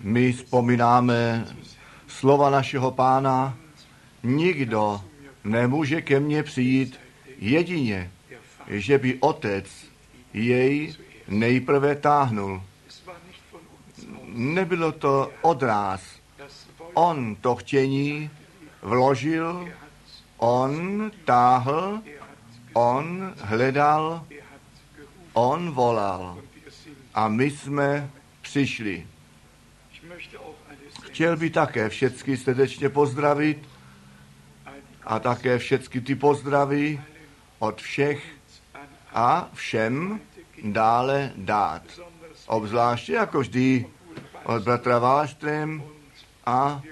My vzpomínáme slova našeho pána, nikdo nemůže ke mně přijít jedině, že by otec jej nejprve táhnul. Nebylo to odráz. On to chtění vložil, on táhl, on hledal, on volal. A my jsme přišli. Chtěl by také všecky srdečně pozdravit a také všecky ty pozdravy od všech a všem dále dát. Obzvláště jako vždy od bratra Váštrem a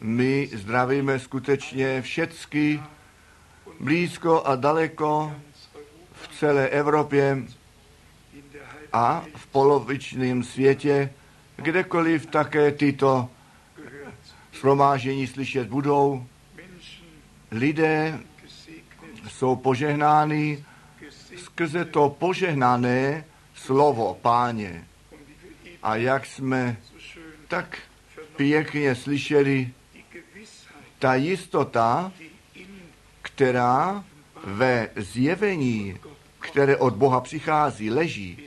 my zdravíme skutečně všecky blízko a daleko v celé Evropě a v polovičném světě, kdekoliv také tyto shromážení slyšet budou. Lidé jsou požehnáni skrze to požehnané slovo páně. A jak jsme tak pěkně slyšeli, ta jistota, která ve zjevení, které od Boha přichází, leží,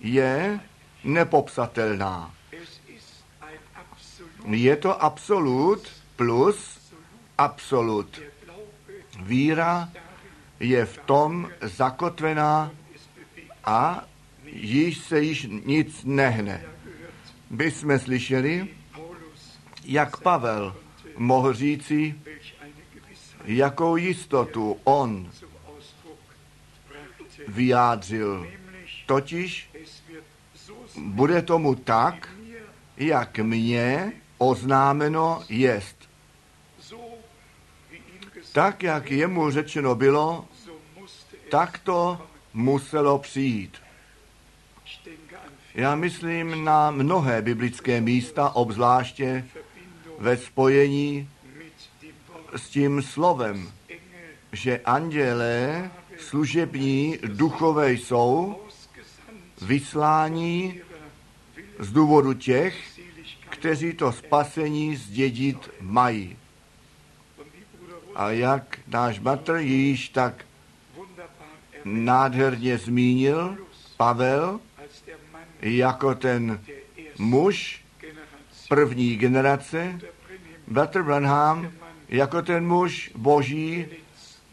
je nepopsatelná. Je to absolut plus absolut. Víra je v tom zakotvená a již se již nic nehne. By jsme slyšeli, jak Pavel mohl říci, jakou jistotu on vyjádřil. Totiž bude tomu tak, jak mně oznámeno jest. Tak, jak jemu řečeno bylo, tak to muselo přijít. Já myslím na mnohé biblické místa, obzvláště ve spojení s tím slovem, že andělé služební duchové jsou vyslání z důvodu těch, kteří to spasení zdědit mají. A jak náš batr již tak nádherně zmínil, Pavel, jako ten muž první generace, Bratr Branham jako ten muž boží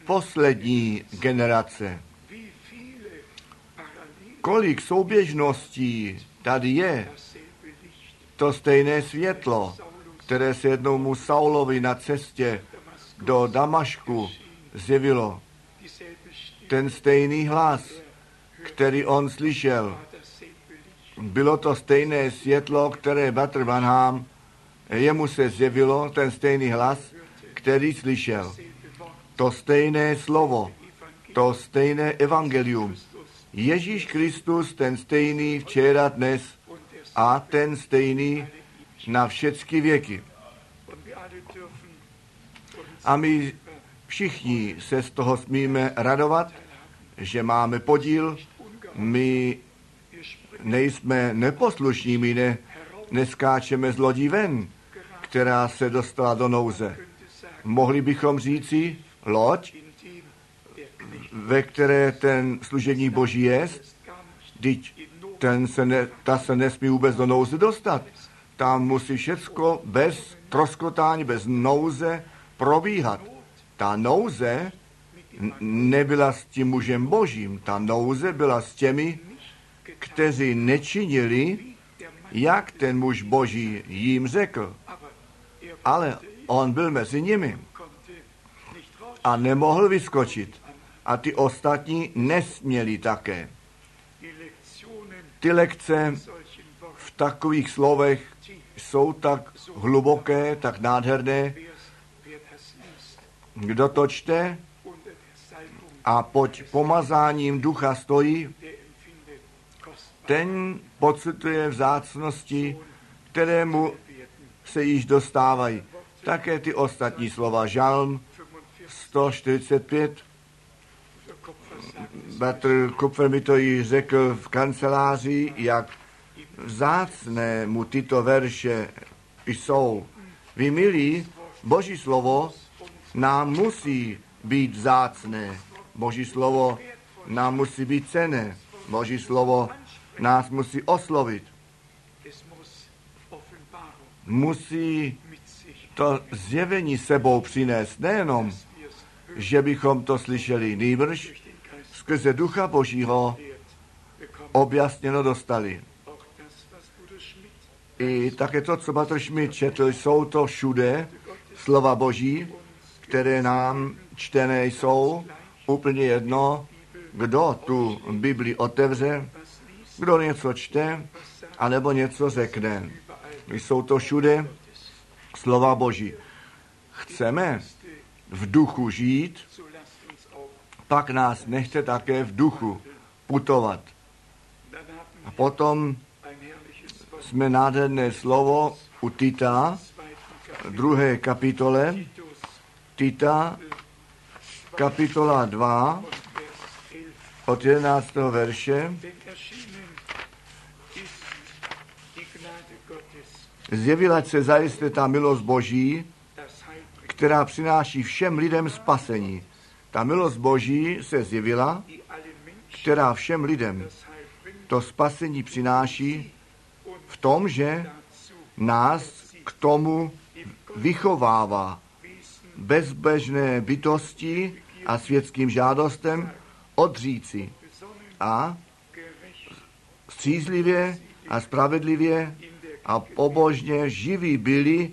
poslední generace. Kolik souběžností tady je, to stejné světlo, které se jednou mu Saulovi na cestě do Damašku zjevilo. Ten stejný hlas, který on slyšel, bylo to stejné světlo, které Batr Vanham, jemu se zjevilo ten stejný hlas, který slyšel. To stejné slovo, to stejné evangelium. Ježíš Kristus, ten stejný včera, dnes a ten stejný na všechny věky. A my všichni se z toho smíme radovat, že máme podíl. My nejsme neposlušní, my ne, neskáčeme z lodí ven, která se dostala do nouze. Mohli bychom říci, loď, ve které ten služební boží je, teď ten se ne, ta se nesmí vůbec do nouze dostat. Tam musí všecko bez troskotání, bez nouze probíhat. Ta nouze nebyla s tím mužem božím, ta nouze byla s těmi, kteří nečinili, jak ten muž boží jim řekl. Ale on byl mezi nimi a nemohl vyskočit. A ty ostatní nesměli také. Ty lekce v takových slovech jsou tak hluboké, tak nádherné. Kdo to čte a pod pomazáním ducha stojí, ten pocituje vzácnosti, kterému se již dostávají. Také ty ostatní slova. Žalm 145. Batr Kupfer mi to již řekl v kanceláři, jak Vzácné mu tyto verše jsou. Vy milí, Boží slovo nám musí být vzácné. Boží slovo nám musí být cené. Boží slovo nás musí oslovit. Musí to zjevení sebou přinést nejenom, že bychom to slyšeli, nýbrž skrze Ducha Božího objasněno dostali. I také to, co Batr Schmidt četl, jsou to všude slova Boží, které nám čtené jsou, úplně jedno, kdo tu Bibli otevře, kdo něco čte, anebo něco řekne. Jsou to všude slova Boží. Chceme v duchu žít, pak nás nechte také v duchu putovat. A potom jsme nádherné slovo u Tita, druhé kapitole, Tita, kapitola 2, od 11. verše. Zjevila se zajisté ta milost Boží, která přináší všem lidem spasení. Ta milost Boží se zjevila, která všem lidem to spasení přináší v tom, že nás k tomu vychovává bezbežné bytosti a světským žádostem odříci a střízlivě a spravedlivě a pobožně živí byli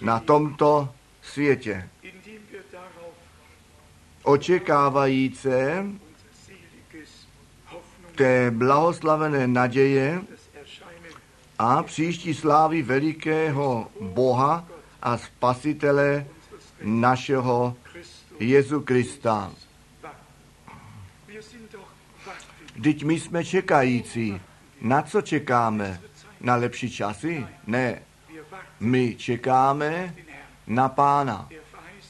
na tomto světě. Očekávajíce té blahoslavené naděje a příští slávy velikého Boha a Spasitele našeho Jezu Krista. Vždyť my jsme čekající. Na co čekáme? Na lepší časy? Ne. My čekáme na Pána,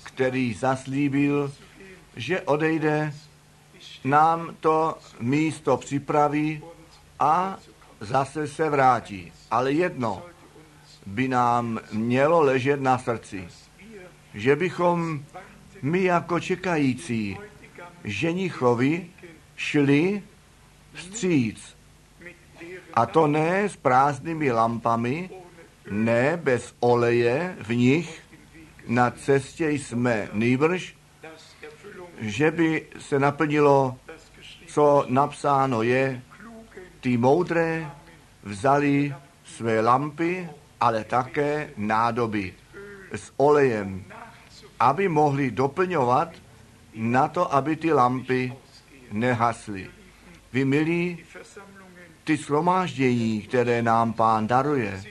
který zaslíbil, že odejde, nám to místo připraví a zase se vrátí. Ale jedno by nám mělo ležet na srdci, že bychom my jako čekající ženichovi šli vstříc. A to ne s prázdnými lampami, ne bez oleje v nich, na cestě jsme nýbrž, že by se naplnilo, co napsáno je, ty moudré vzali své lampy, ale také nádoby s olejem, aby mohli doplňovat na to, aby ty lampy nehasly. Vy milí, ty slomáždění, které nám pán daruje,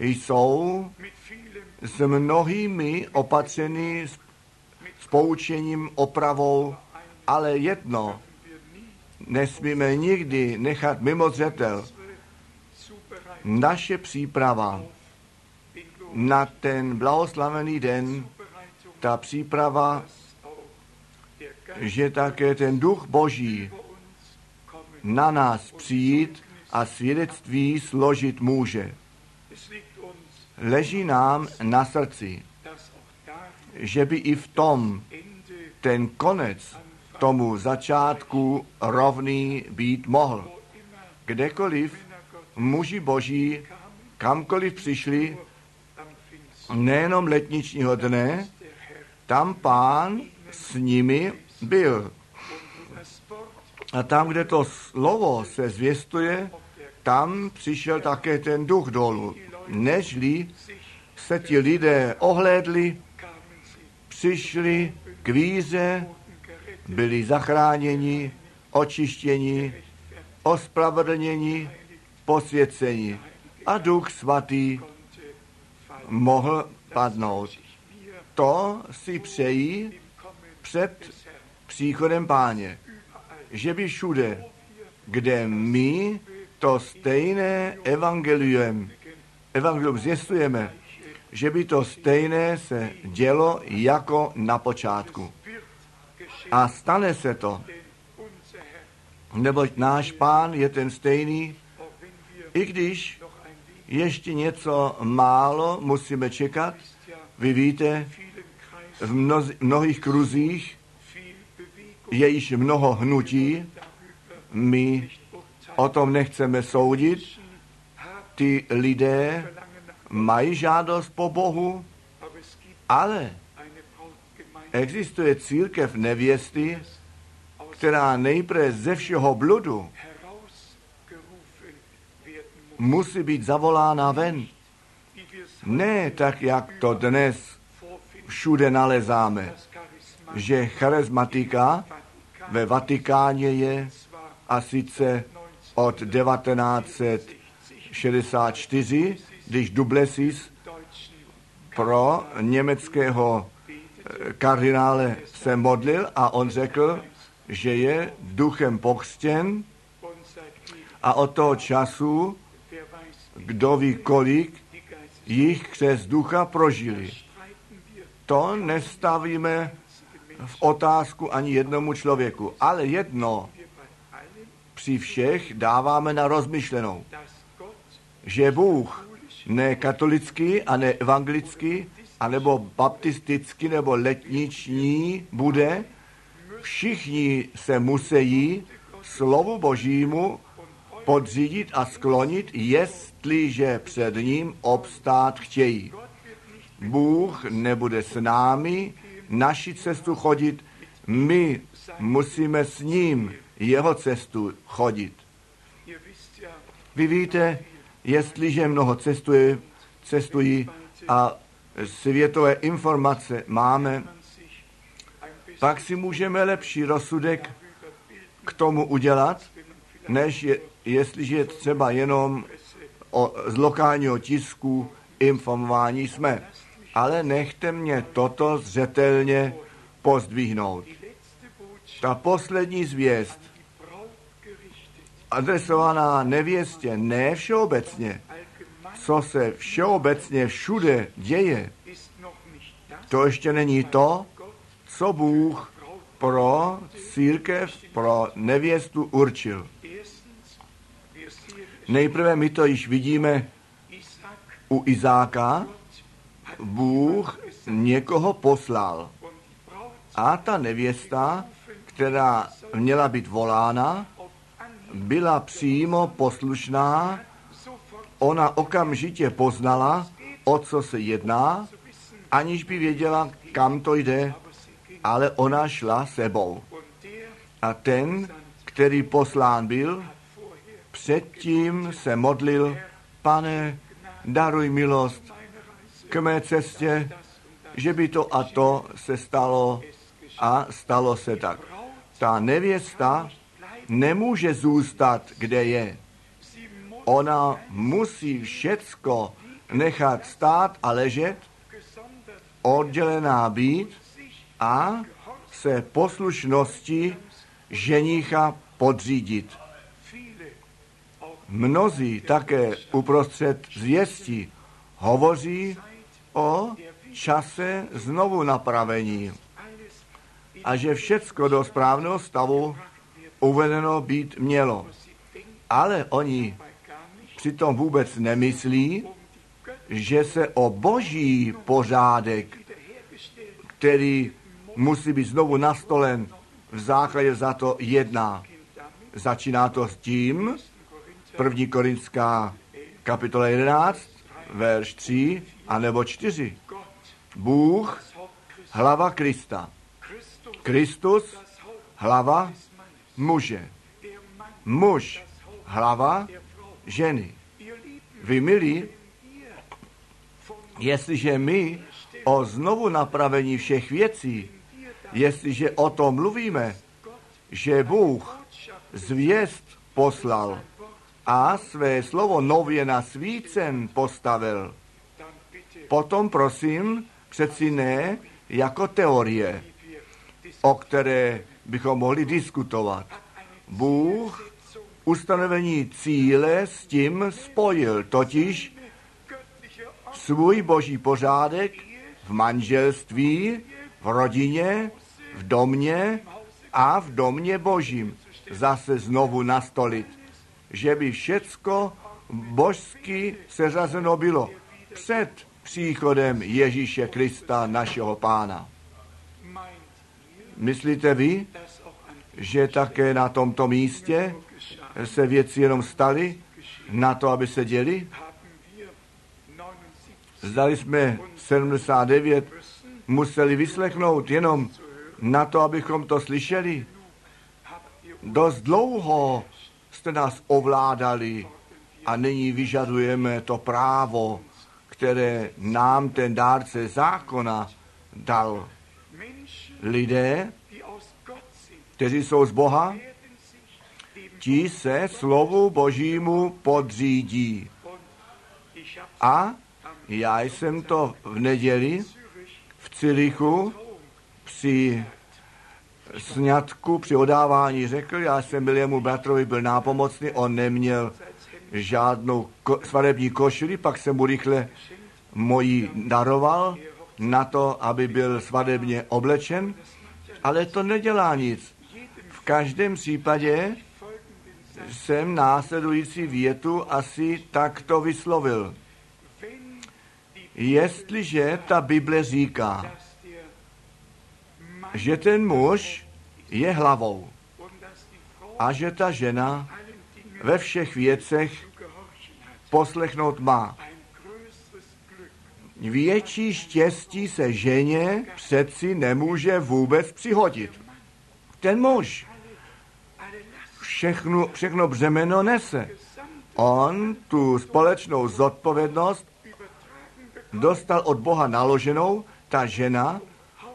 jsou s mnohými opatřeny s poučením, opravou, ale jedno nesmíme nikdy nechat mimo zřetel. Naše příprava na ten blahoslavený den, ta příprava, že také ten duch Boží na nás přijít a svědectví složit může. Leží nám na srdci, že by i v tom ten konec tomu začátku rovný být mohl. Kdekoliv muži boží kamkoliv přišli, nejenom letničního dne, tam pán s nimi byl. A tam, kde to slovo se zvěstuje, tam přišel také ten duch dolů. Nežli se ti lidé ohlédli, přišli k víze, byli zachráněni, očištěni, ospravedlněni, posvěceni. A duch svatý mohl padnout. To si přejí před příchodem páně že by všude, kde my to stejné evangelium, evangelium zjistujeme, že by to stejné se dělo jako na počátku. A stane se to, neboť náš pán je ten stejný, I když ještě něco málo musíme čekat, vy víte, v mnohých kruzích je již mnoho hnutí, my o tom nechceme soudit. Ty lidé mají žádost po Bohu, ale existuje církev nevěsty, která nejprve ze všeho bludu musí být zavolána ven. Ne tak, jak to dnes všude nalezáme, že charismatika ve Vatikáně je a sice od 1964, když Duplessis pro německého eh, kardinále se modlil a on řekl, že je duchem pokřtěn a od toho času, kdo ví kolik, jich křes ducha prožili. To nestavíme v otázku ani jednomu člověku, ale jedno při všech dáváme na rozmyšlenou, že Bůh ne katolický a ne evangelický, anebo baptistický nebo letniční bude, všichni se musí slovu Božímu podřídit a sklonit, jestliže před ním obstát chtějí. Bůh nebude s námi naši cestu chodit, my musíme s ním jeho cestu chodit. Vy víte, jestliže mnoho cestuje, cestují a světové informace máme, pak si můžeme lepší rozsudek k tomu udělat, než je, jestliže je třeba jenom o, z lokálního tisku informování jsme. Ale nechte mě toto zřetelně pozdvihnout. Ta poslední zvěst, adresovaná nevěstě, ne všeobecně, co se všeobecně všude děje, to ještě není to, co Bůh pro církev, pro nevěstu určil. Nejprve my to již vidíme u Izáka. Bůh někoho poslal. A ta nevěsta, která měla být volána, byla přímo poslušná. Ona okamžitě poznala, o co se jedná, aniž by věděla, kam to jde, ale ona šla sebou. A ten, který poslán byl, předtím se modlil, pane, daruj milost k mé cestě, že by to a to se stalo a stalo se tak. Ta nevěsta nemůže zůstat, kde je. Ona musí všecko nechat stát a ležet, oddělená být a se poslušnosti ženicha podřídit. Mnozí také uprostřed zvěstí hovoří o čase znovu napravení a že všecko do správného stavu uvedeno být mělo. Ale oni přitom vůbec nemyslí, že se o boží pořádek, který musí být znovu nastolen, v základě za to jedná. Začíná to s tím, první Korinská kapitola 11, verš 3 a nebo 4. Bůh, hlava Krista. Kristus, hlava muže. Muž, hlava ženy. Vy milí, jestliže my o znovu napravení všech věcí, jestliže o tom mluvíme, že Bůh zvěst poslal a své slovo nově na svícen postavil, potom prosím, přeci ne jako teorie, o které bychom mohli diskutovat. Bůh ustanovení cíle s tím spojil, totiž svůj boží pořádek v manželství, v rodině, v domě a v domě božím zase znovu nastolit, že by všecko božsky seřazeno bylo před příchodem Ježíše Krista, našeho pána. Myslíte vy, že také na tomto místě se věci jenom staly na to, aby se děli? Zdali jsme 79 museli vyslechnout jenom na to, abychom to slyšeli. Dost dlouho jste nás ovládali a nyní vyžadujeme to právo, které nám ten dárce zákona dal. Lidé, kteří jsou z Boha, ti se slovu Božímu podřídí. A já jsem to v neděli v Cilichu při sňatku, při odávání řekl, já jsem byl jemu bratrovi byl nápomocný, on neměl žádnou ko- svadební košili, pak jsem mu rychle moji daroval na to, aby byl svadebně oblečen, ale to nedělá nic. V každém případě jsem následující větu asi takto vyslovil. Jestliže ta Bible říká, že ten muž je hlavou a že ta žena ve všech věcech poslechnout má. Větší štěstí se ženě přeci nemůže vůbec přihodit. Ten muž všechno, všechno břemeno nese. On tu společnou zodpovědnost dostal od Boha naloženou, ta žena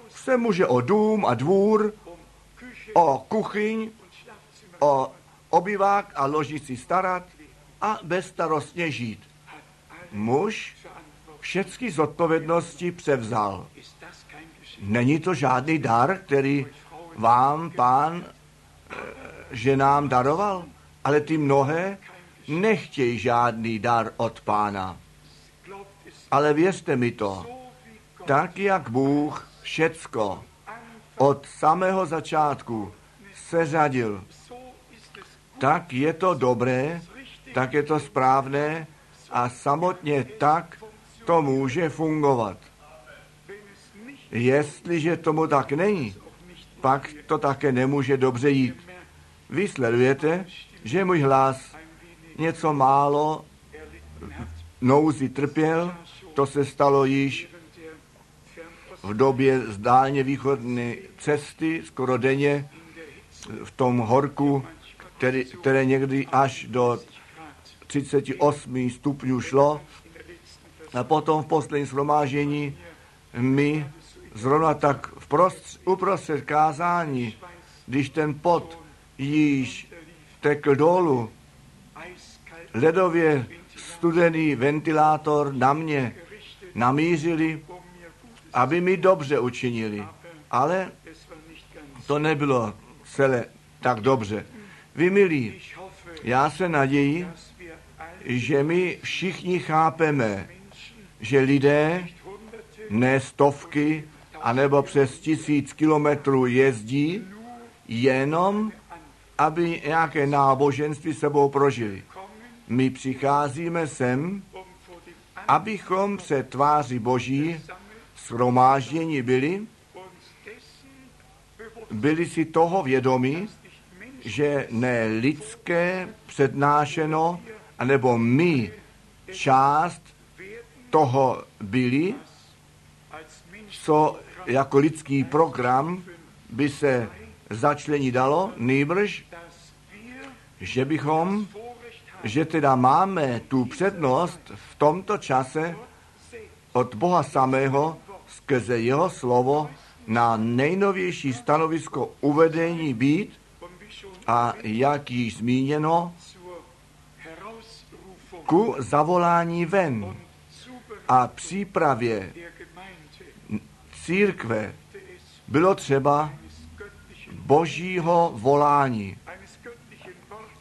se může o dům a dvůr, o kuchyň, o obyvák a ložici starat a bezstarostně žít. Muž všechny zodpovědnosti převzal. Není to žádný dar, který vám pán ženám daroval, ale ty mnohé nechtějí žádný dar od pána. Ale věřte mi to, tak jak Bůh všecko od samého začátku seřadil, tak je to dobré, tak je to správné a samotně tak to může fungovat. Jestliže tomu tak není, pak to také nemůže dobře jít. Vy sledujete, že můj hlas něco málo nouzi trpěl, to se stalo již v době zdálně východné cesty, skoro denně, v tom horku, který, které někdy až do 38 stupňů šlo. A potom v posledním shromážení my zrovna tak v prostř, uprostřed kázání, když ten pot již tekl dolů, ledově studený ventilátor na mě namířili, aby mi dobře učinili. Ale to nebylo celé tak dobře. Vy milí, já se naději, že my všichni chápeme, že lidé ne stovky, anebo přes tisíc kilometrů jezdí, jenom aby nějaké náboženství sebou prožili. My přicházíme sem, abychom před tváří Boží shromáždění byli, byli si toho vědomi, že ne lidské přednášeno, anebo my část toho byli, co jako lidský program by se začlení dalo, nejbrž, že bychom, že teda máme tu přednost v tomto čase od Boha samého skrze jeho slovo na nejnovější stanovisko uvedení být a jak již zmíněno, ku zavolání ven a přípravě církve bylo třeba božího volání,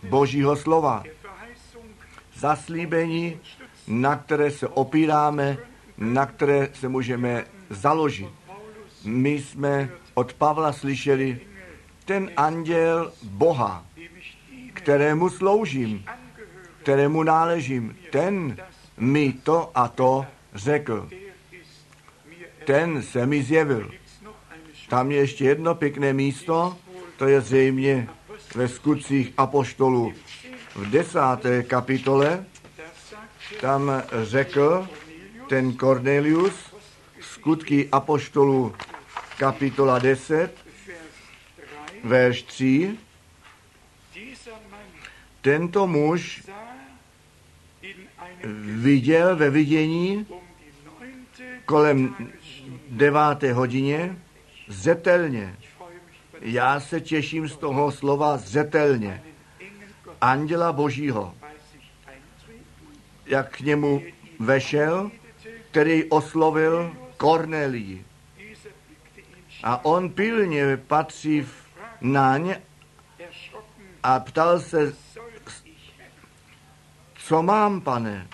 božího slova, zaslíbení, na které se opíráme, na které se můžeme založit. My jsme od Pavla slyšeli, ten anděl Boha, kterému sloužím, kterému náležím, ten mi to a to řekl. Ten se mi zjevil. Tam je ještě jedno pěkné místo, to je zřejmě ve skutcích apoštolů. V desáté kapitole tam řekl ten Cornelius, skutky apoštolů kapitola 10, verš 3, tento muž viděl ve vidění kolem deváté hodině zetelně. Já se těším z toho slova zetelně. Anděla Božího, jak k němu vešel, který oslovil Kornelii. A on pilně patří naň a ptal se, co mám, pane?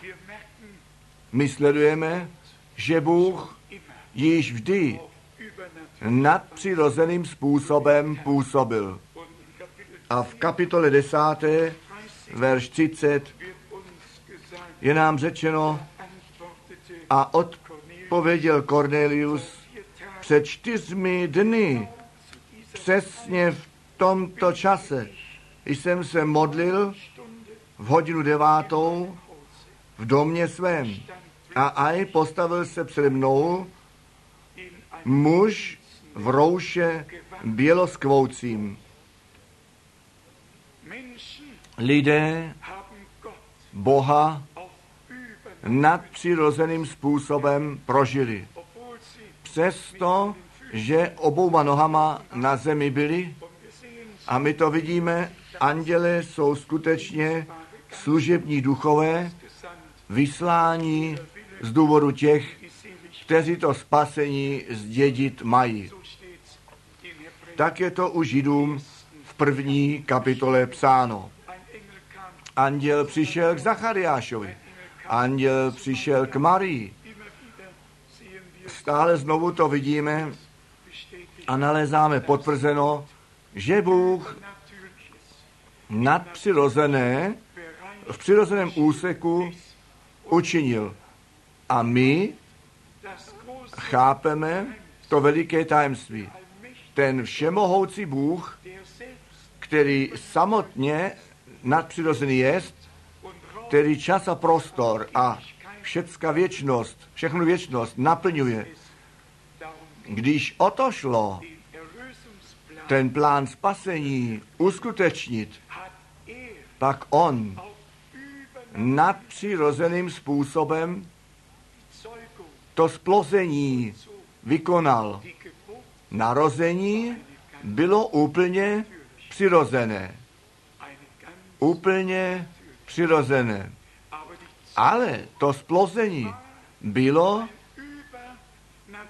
My sledujeme, že Bůh již vždy nadpřirozeným způsobem působil. A v kapitole 10, verš 30, je nám řečeno, a odpověděl Cornelius před čtyřmi dny, přesně v tomto čase, jsem se modlil v hodinu devátou v domě svém. A aj postavil se přede mnou muž v rouše běloskvoucím. Lidé Boha nadpřirozeným způsobem prožili. Přesto, že obouma nohama na zemi byli, a my to vidíme, anděle jsou skutečně služební duchové, vyslání z důvodu těch, kteří to spasení zdědit mají. Tak je to u Židům v první kapitole psáno. Anděl přišel k Zachariášovi. Anděl přišel k Marii. Stále znovu to vidíme a nalezáme potvrzeno, že Bůh nadpřirozené v přirozeném úseku učinil. A my chápeme to veliké tajemství. Ten všemohoucí Bůh, který samotně nadpřirozený jest, který čas a prostor a všecka věčnost, všechnu věčnost naplňuje. Když o to šlo, ten plán spasení uskutečnit, pak on nadpřirozeným způsobem to splození vykonal. Narození bylo úplně přirozené. Úplně přirozené. Ale to splození bylo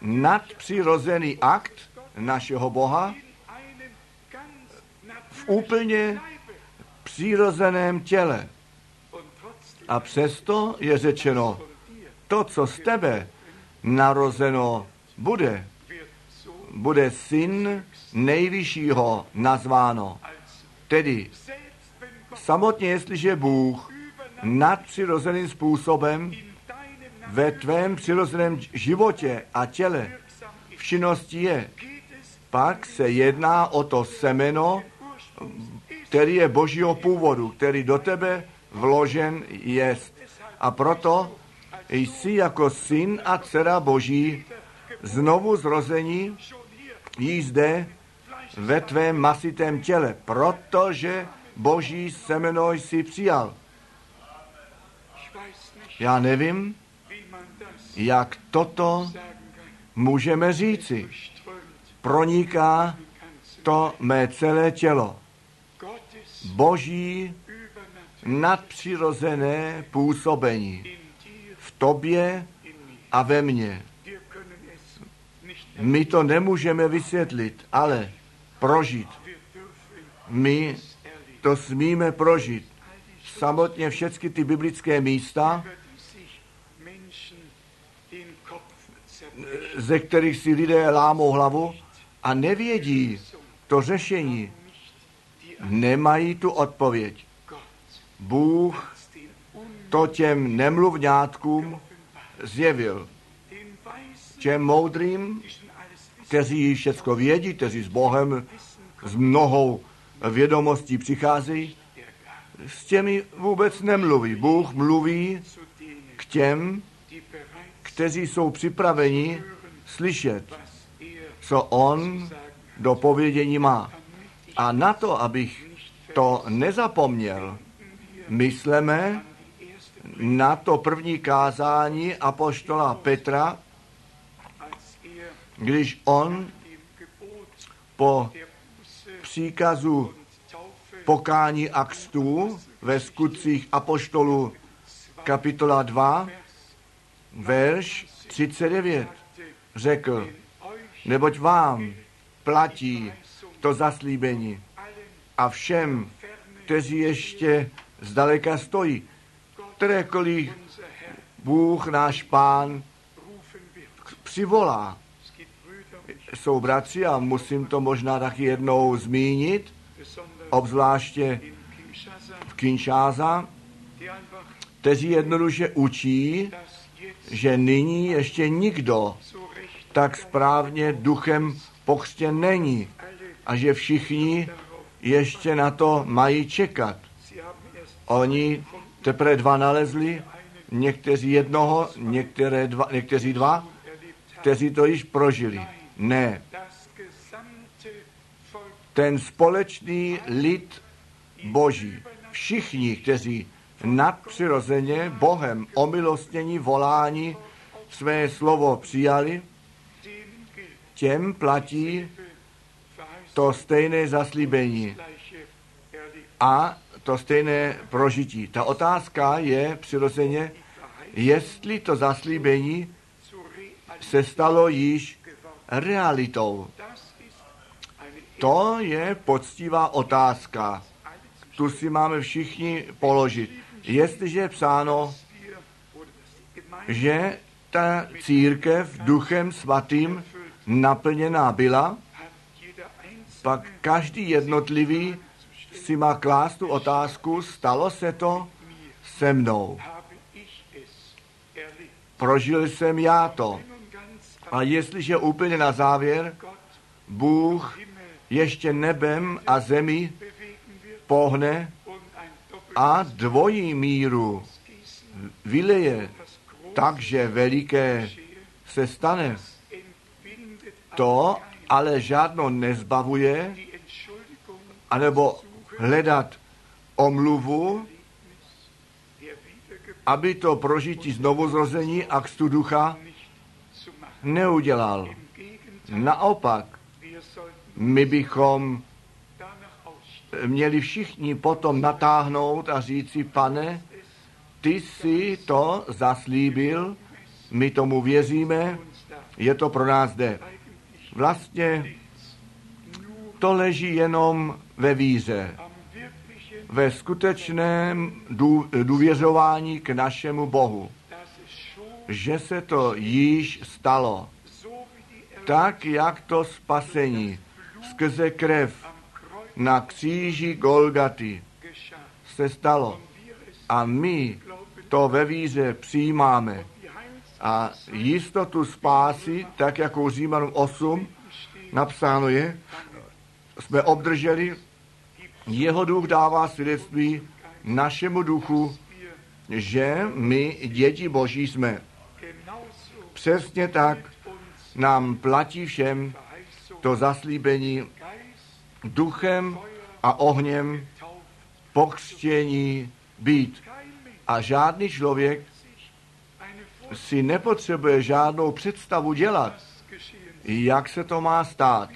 nadpřirozený akt našeho Boha v úplně přirozeném těle. A přesto je řečeno, to, co z tebe narozeno bude, bude syn nejvyššího nazváno. Tedy samotně, jestliže Bůh nadpřirozeným způsobem ve tvém přirozeném životě a těle v činnosti je, pak se jedná o to semeno, který je božího původu, který do tebe vložen jest. A proto jsi jako syn a dcera boží znovu zrození jí zde ve tvém masitém těle, protože boží semeno jsi přijal. Já nevím, jak toto můžeme říci. Proniká to mé celé tělo. Boží nadpřirozené působení v tobě a ve mně. My to nemůžeme vysvětlit, ale prožít. My to smíme prožít. Samotně všechny ty biblické místa, ze kterých si lidé lámou hlavu a nevědí to řešení, nemají tu odpověď. Bůh to těm nemluvňátkům zjevil. Těm moudrým, kteří všecko vědí, kteří s Bohem s mnohou vědomostí přicházejí, s těmi vůbec nemluví. Bůh mluví k těm, kteří jsou připraveni slyšet, co On do povědění má. A na to, abych to nezapomněl, myslíme na to první kázání apoštola Petra, když on po příkazu pokání a kstů ve skutcích apoštolů kapitola 2, verš 39 řekl, neboť vám platí to zaslíbení a všem, kteří ještě zdaleka stojí, kterékoliv Bůh, náš pán, přivolá. Jsou bratři, a musím to možná taky jednou zmínit, obzvláště v Kinshasa, kteří jednoduše učí, že nyní ještě nikdo tak správně duchem pokřtěn není a že všichni ještě na to mají čekat. Oni teprve dva nalezli, někteří jednoho, některé dva, někteří dva, kteří to již prožili. Ne. Ten společný lid Boží, všichni, kteří nadpřirozeně Bohem omilostnění volání své slovo přijali, těm platí to stejné zaslíbení a to stejné prožití. Ta otázka je přirozeně, jestli to zaslíbení se stalo již realitou. To je poctivá otázka. Tu si máme všichni položit. Jestliže je psáno, že ta církev duchem svatým naplněná byla, pak každý jednotlivý si má klást tu otázku, stalo se to se mnou. Prožil jsem já to. A jestliže úplně na závěr Bůh ještě nebem a zemi pohne a dvojí míru vyleje, takže veliké se stane. To ale žádno nezbavuje, anebo hledat omluvu, aby to prožití znovuzrození a kstu ducha neudělal. Naopak, my bychom měli všichni potom natáhnout a říci, pane, ty jsi to zaslíbil, my tomu věříme, je to pro nás zde. Vlastně to leží jenom ve víře, ve skutečném důvěřování k našemu Bohu, že se to již stalo, tak jak to spasení skrze krev na kříži Golgaty se stalo. A my to ve víře přijímáme. A jistotu spásy, tak jako u Římanům 8 napsáno je, jsme obdrželi, jeho duch dává svědectví našemu duchu, že my děti Boží jsme. Přesně tak nám platí všem to zaslíbení duchem a ohněm pokřtění být. A žádný člověk si nepotřebuje žádnou představu dělat, jak se to má stát.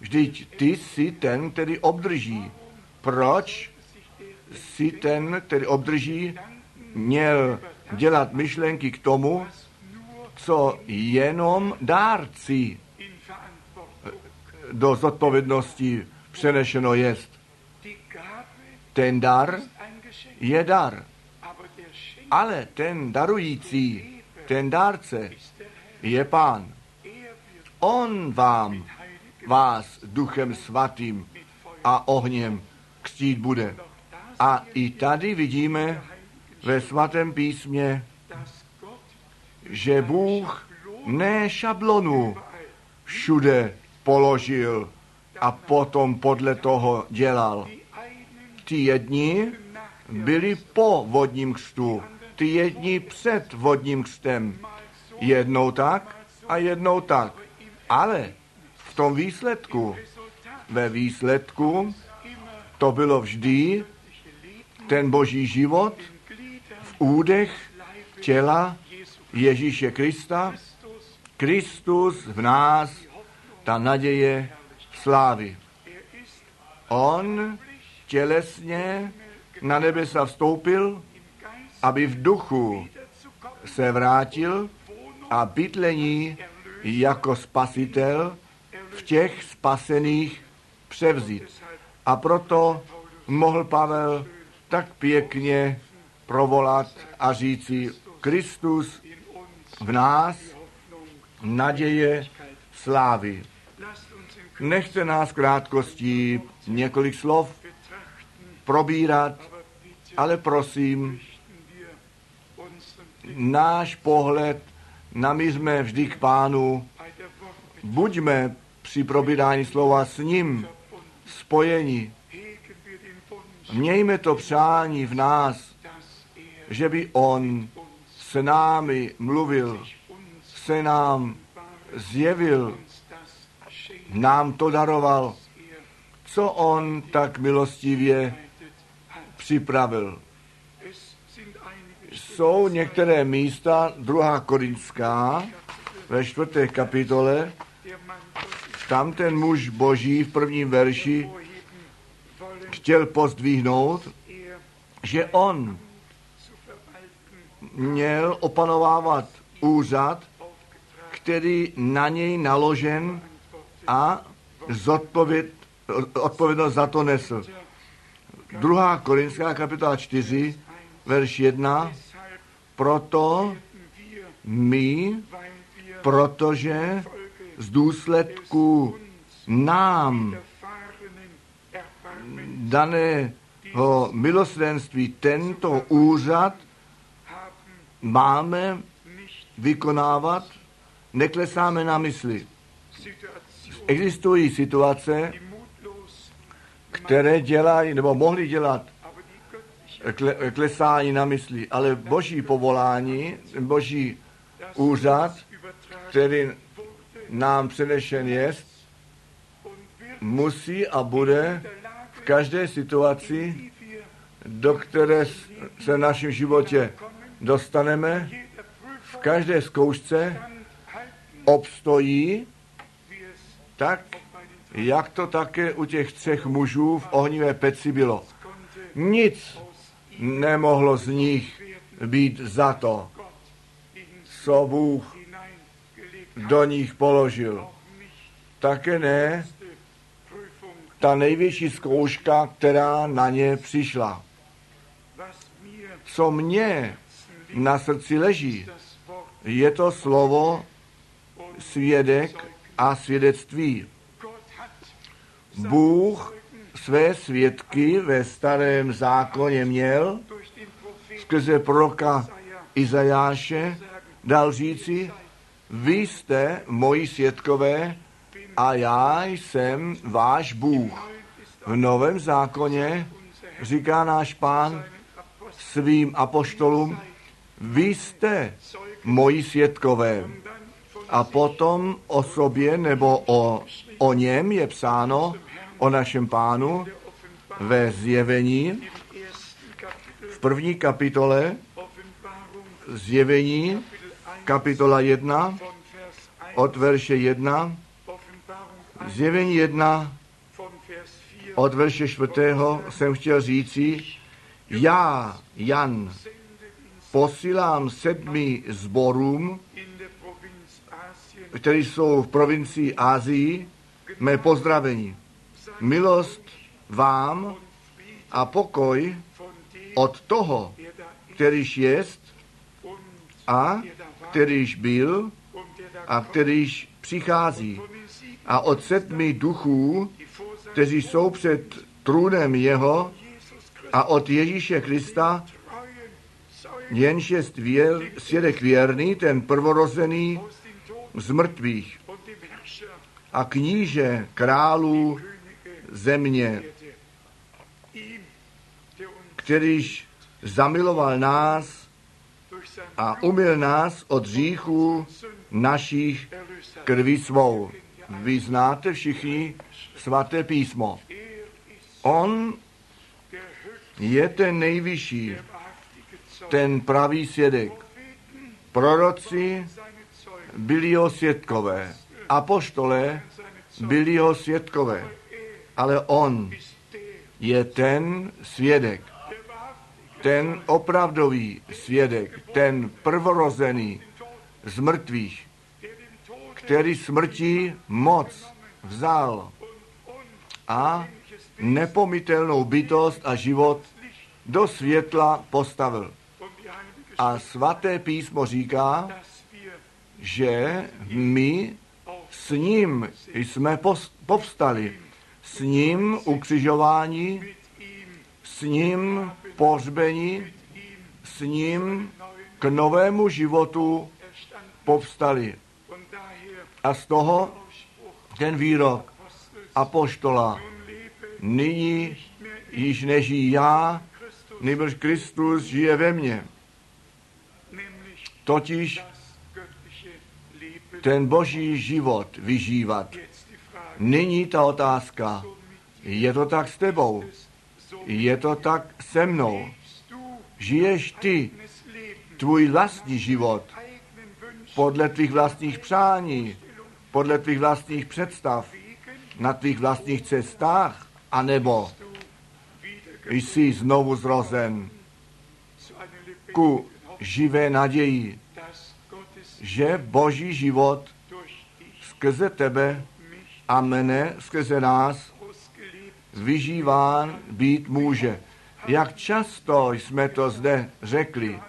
Vždyť ty jsi ten, který obdrží. Proč si ten, který obdrží, měl dělat myšlenky k tomu, co jenom dárci do zodpovědnosti přenešeno jest. Ten dar je dar. Ale ten darující, ten dárce je pán. On vám, vás duchem svatým a ohněm kstít bude. A i tady vidíme ve svatém písmě, že Bůh ne šablonu všude položil a potom podle toho dělal. Ti jedni byli po vodním křtu, ty jedni před vodním křtem. Jednou tak a jednou tak. Ale tom výsledku, ve výsledku, to bylo vždy ten boží život v údech těla Ježíše Krista, Kristus v nás, ta naděje slávy. On tělesně na nebesa vstoupil, aby v duchu se vrátil a bydlení jako spasitel v těch spasených převzít. A proto mohl Pavel tak pěkně provolat a říci, Kristus v nás naděje slávy. Nechte nás krátkostí několik slov probírat, ale prosím, náš pohled namířme vždy k pánu, buďme při probírání slova s ním spojeni. Mějme to přání v nás, že by on s námi mluvil, se nám zjevil, nám to daroval, co on tak milostivě připravil. Jsou některé místa, druhá Korinská, ve čtvrté kapitole, tam ten muž boží v prvním verši chtěl pozdvihnout, že on měl opanovávat úřad, který na něj naložen a zodpověd, odpovědnost za to nesl. Druhá Korinská kapitola 4, verš 1. Proto my, protože z důsledku nám daného milosrdenství tento úřad máme vykonávat, neklesáme na mysli. Existují situace, které dělají, nebo mohli dělat klesání na mysli, ale boží povolání, boží úřad, který nám přenešen je, musí a bude v každé situaci, do které se v našem životě dostaneme, v každé zkoušce obstojí, tak jak to také u těch třech mužů v ohnivé peci bylo. Nic nemohlo z nich být za to, co Bůh do nich položil. Také ne ta největší zkouška, která na ně přišla. Co mě na srdci leží, je to slovo svědek a svědectví. Bůh své svědky ve starém zákoně měl, skrze proroka Izajáše dal říci, vy jste moji svědkové a já jsem váš Bůh. V novém zákoně říká náš pán svým apoštolům, vy jste moji svědkové. A potom o sobě nebo o, o něm je psáno, o našem pánu ve zjevení v první kapitole zjevení kapitola 1 od verše 1 zjevení 1 od verše 4. jsem chtěl říci, já, Jan, posílám sedmi zborům, které jsou v provincii Ázii, mé pozdravení milost vám a pokoj od toho, kterýž jest a kterýž byl a kterýž přichází. A od sedmi duchů, kteří jsou před trůnem jeho a od Ježíše Krista, jenž je věr, svědek věrný, ten prvorozený z mrtvých a kníže králů země, kterýž zamiloval nás a umyl nás od hříchů našich krví svou. Vy znáte všichni svaté písmo. On je ten nejvyšší, ten pravý svědek. Proroci byli jeho svědkové, apoštole byli jeho svědkové, ale on je ten svědek, ten opravdový svědek, ten prvorozený z mrtvých, který smrti moc vzal a nepomitelnou bytost a život do světla postavil. A svaté písmo říká, že my s ním jsme povstali, s ním ukřižování, s ním ihm s ním k novému životu povstali. A z toho ten výrok apoštola, nyní již nežijí já, nebož Kristus žije ve mně. Totiž ten boží život vyžívat. Nyní ta otázka, je to tak s tebou, je to tak se mnou. Žiješ ty tvůj vlastní život podle tvých vlastních přání, podle tvých vlastních představ, na tvých vlastních cestách, anebo jsi znovu zrozen ku živé naději, že boží život skrze tebe a mne, skrze nás, vyžíván být může. Jak často jsme to zde řekli. Johannes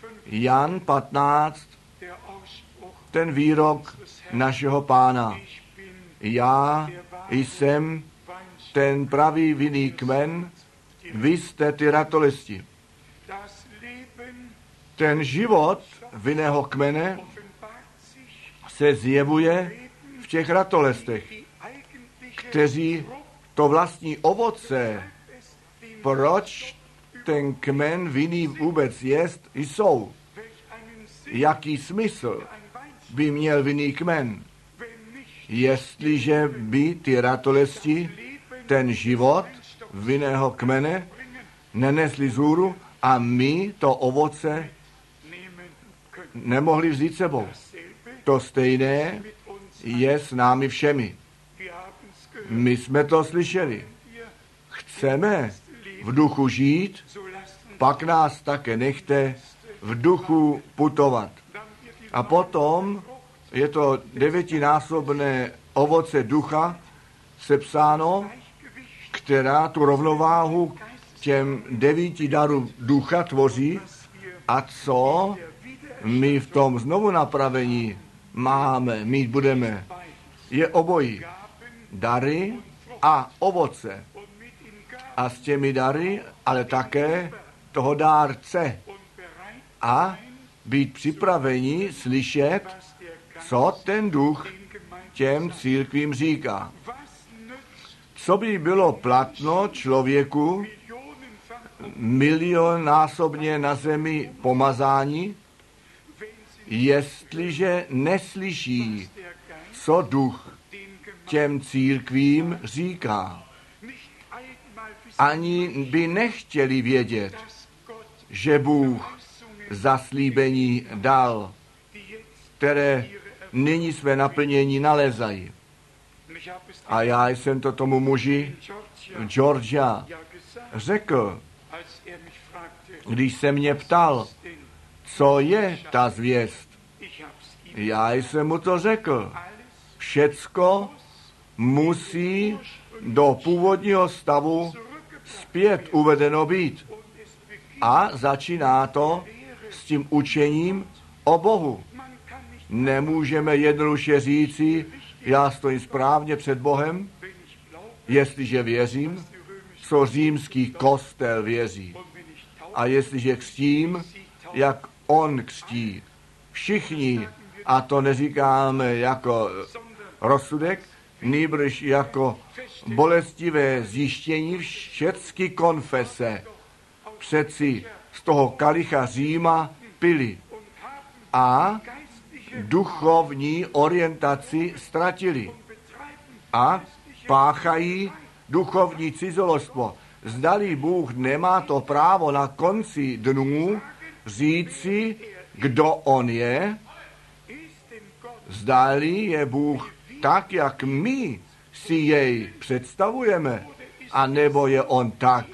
5, Jan 15, der Ausspruch, ten výrok našeho pána. Já jsem ten pravý vinný kmen, vy jste ty Leben Ten život vinného kmene se zjevuje v těch ratolestech, kteří to vlastní ovoce, proč ten kmen vinný vůbec jest, jsou. Jaký smysl by měl vinný kmen, jestliže by ty ratolesti ten život vinného kmene nenesli zůru a my to ovoce nemohli vzít sebou. To stejné je s námi všemi. My jsme to slyšeli. Chceme v duchu žít, pak nás také nechte v duchu putovat. A potom je to devětinásobné ovoce ducha sepsáno, která tu rovnováhu těm devíti darů ducha tvoří a co my v tom znovu napravení máme, mít budeme, je obojí. Dary a ovoce. A s těmi dary, ale také toho dárce. A být připraveni slyšet, co ten duch těm církvím říká. Co by bylo platno člověku milionnásobně na zemi pomazání, jestliže neslyší, co duch těm církvím říká. Ani by nechtěli vědět, že Bůh zaslíbení dal, které nyní své naplnění nalezají. A já jsem to tomu muži Georgia řekl, když se mě ptal, co je ta zvěst. Já jsem mu to řekl. Všecko musí do původního stavu zpět uvedeno být. A začíná to s tím učením o Bohu. Nemůžeme jednoduše říci, já stojím správně před Bohem, jestliže věřím, co římský kostel věří. A jestliže křtím, jak on křtí. Všichni, a to neříkáme jako rozsudek, nýbrž jako bolestivé zjištění všecky konfese. Přeci z toho kalicha Říma pili a duchovní orientaci ztratili a páchají duchovní cizoložstvo. Zdali Bůh nemá to právo na konci dnů říci, kdo on je, zdali je Bůh tak, jak my si jej představujeme, a nebo je on tak,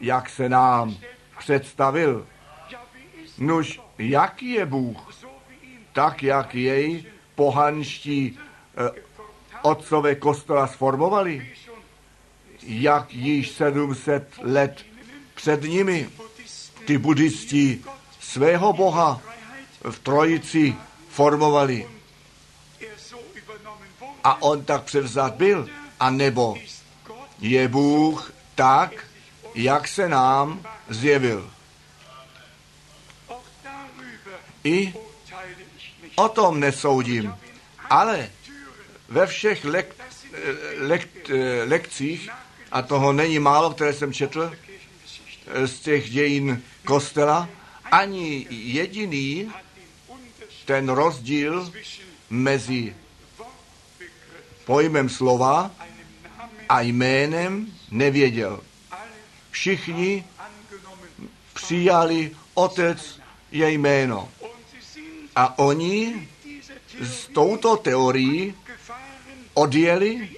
jak se nám představil. Nuž, jaký je Bůh? Tak, jak jej pohanští eh, otcové kostela sformovali? Jak již 700 let před nimi ty buddhisti svého boha v trojici formovali. A on tak převzat byl, a nebo je Bůh tak, jak se nám zjevil. I o tom nesoudím, ale ve všech lek, lek, lekcích, a toho není málo, které jsem četl, z těch dějin kostela, ani jediný ten rozdíl mezi pojmem slova a jménem nevěděl. Všichni přijali otec je jméno. A oni s touto teorií odjeli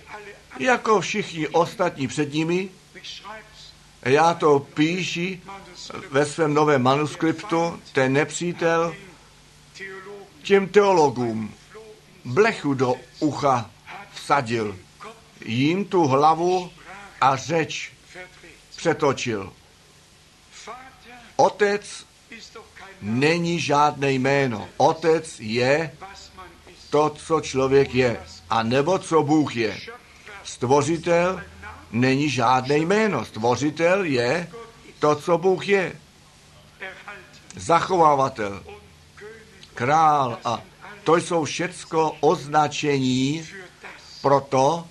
jako všichni ostatní před nimi. Já to píši ve svém novém manuskriptu, ten nepřítel těm teologům blechu do ucha vsadil, jim tu hlavu a řeč přetočil. Otec není žádné jméno. Otec je to, co člověk je, a nebo co Bůh je. Stvořitel není žádné jméno. Stvořitel je to, co Bůh je. Zachovávatel, král a to jsou všecko označení pro to,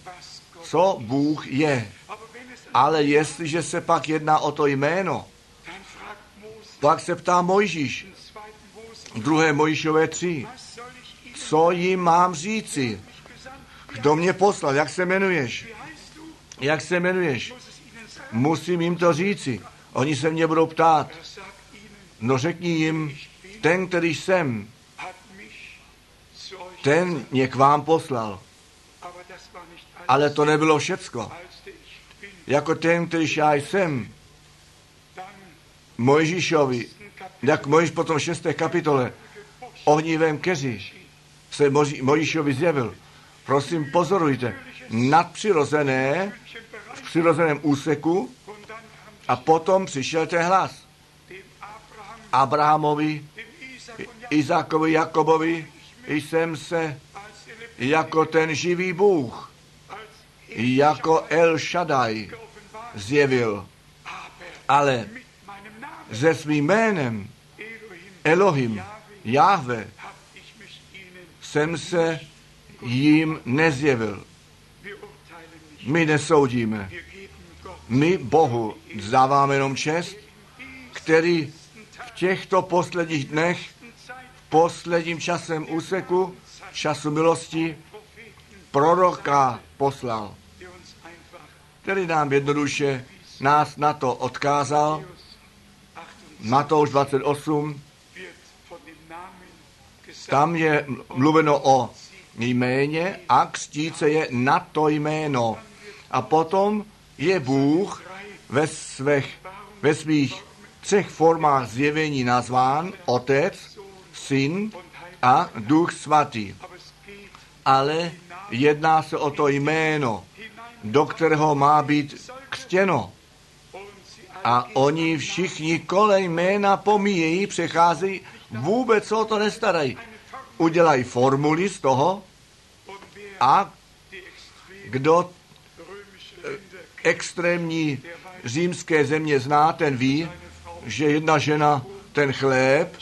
co Bůh je. Ale jestliže se pak jedná o to jméno, pak se ptá Mojžíš, druhé Mojžíšové tři, co jim mám říci? Kdo mě poslal? Jak se jmenuješ? Jak se jmenuješ? Musím jim to říci. Oni se mě budou ptát. No řekni jim, ten, který jsem, ten mě k vám poslal. Ale to nebylo všecko. Jako ten, který já jsem, Mojžíšovi, jak Mojžíš potom v šesté kapitole, ohnivém keři se Mojžíšovi zjevil. Prosím, pozorujte, nadpřirozené v přirozeném úseku a potom přišel ten hlas. Abrahamovi, Izákovi, Jakobovi, jsem se jako ten živý Bůh, jako El Shaddai zjevil. Ale se svým jménem Elohim, Jahve, jsem se jim nezjevil. My nesoudíme. My Bohu dáváme jenom čest, který v těchto posledních dnech, v posledním časem úseku, času milosti, proroka poslal, který nám jednoduše nás na to odkázal. Matouš 28, tam je mluveno o jméně a křtít se je na to jméno. A potom je Bůh ve, svých, ve svých třech formách zjevení nazván Otec, Syn a Duch Svatý. Ale jedná se o to jméno, do kterého má být křtěno. A oni všichni kolem jména pomíjejí, přecházejí, vůbec o to nestarají. Udělají formuli z toho a kdo eh, extrémní římské země zná, ten ví, že jedna žena ten chléb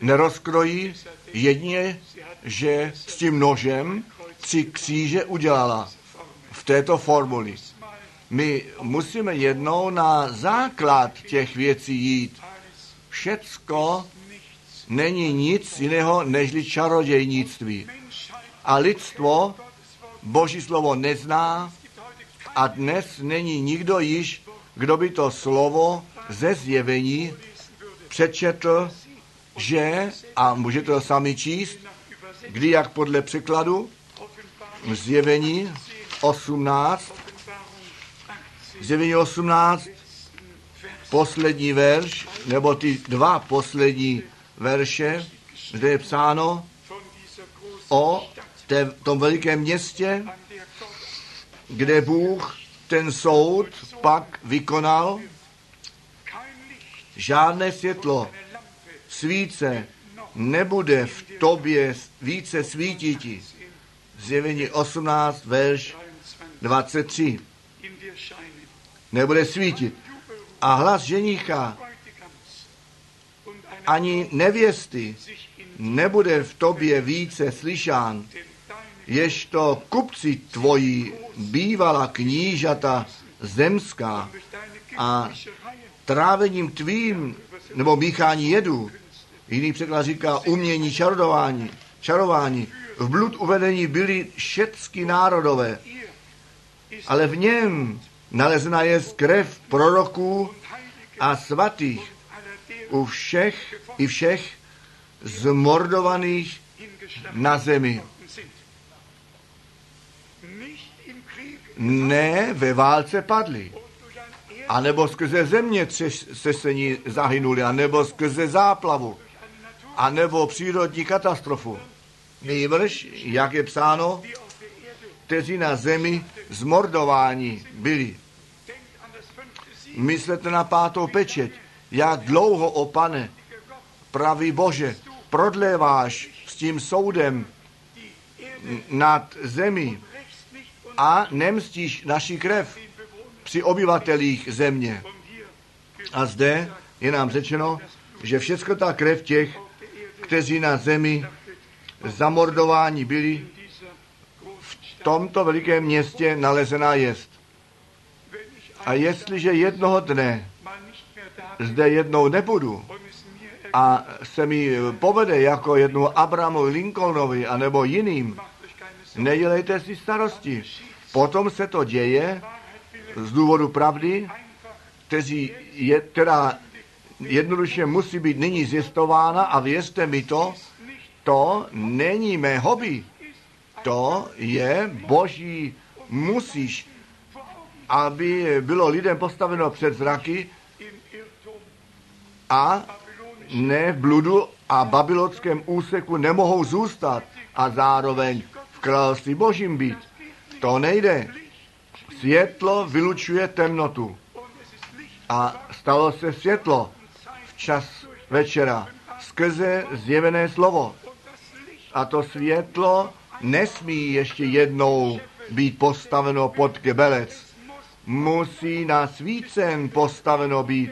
nerozkrojí jedině, že s tím nožem tři kříže udělala v této formuli. My musíme jednou na základ těch věcí jít. Všecko není nic jiného nežli čarodějnictví. A lidstvo Boží slovo nezná a dnes není nikdo již, kdo by to slovo ze zjevení přečetl, že, a můžete to sami číst, kdy jak podle překladu, zjevení 18, zjevení 18, poslední verš, nebo ty dva poslední verše, kde je psáno o té, tom velikém městě, kde Bůh ten soud pak vykonal, žádné světlo, svíce nebude v tobě více svítit. Zjevení 18, verš 23. Nebude svítit. A hlas ženicha ani nevěsty nebude v tobě více slyšán, ježto kupci tvoji bývala knížata zemská a trávením tvým, nebo míchání jedu, jiný překlad říká umění čarodování, čarování, v blud uvedení byli všetky národové, ale v něm nalezena je krev proroků a svatých u všech i všech zmordovaných na zemi. Ne ve válce padli, anebo skrze země se se ní zahynuli, anebo skrze záplavu, anebo přírodní katastrofu. Nejvrž, jak je psáno, kteří na zemi zmordování byli. Myslete na pátou pečeť, jak dlouho, o pane, pravý Bože, prodléváš s tím soudem nad zemi a nemstíš naši krev při obyvatelích země. A zde je nám řečeno, že všechno ta krev těch, kteří na zemi zamordování byli, tomto velikém městě nalezená jest. A jestliže jednoho dne zde jednou nebudu a se mi povede jako jednu Abrahamu Lincolnovi anebo jiným, nedělejte si starosti. Potom se to děje z důvodu pravdy, kteří je, která jednoduše musí být nyní zjistována a věřte mi to, to není mé hobby. To je boží musíš, aby bylo lidem postaveno před zraky a ne v bludu a babylonském úseku nemohou zůstat a zároveň v království božím být. To nejde. Světlo vylučuje temnotu. A stalo se světlo v čas večera skrze zjevené slovo. A to světlo nesmí ještě jednou být postaveno pod gebelec. Musí na svícen postaveno být.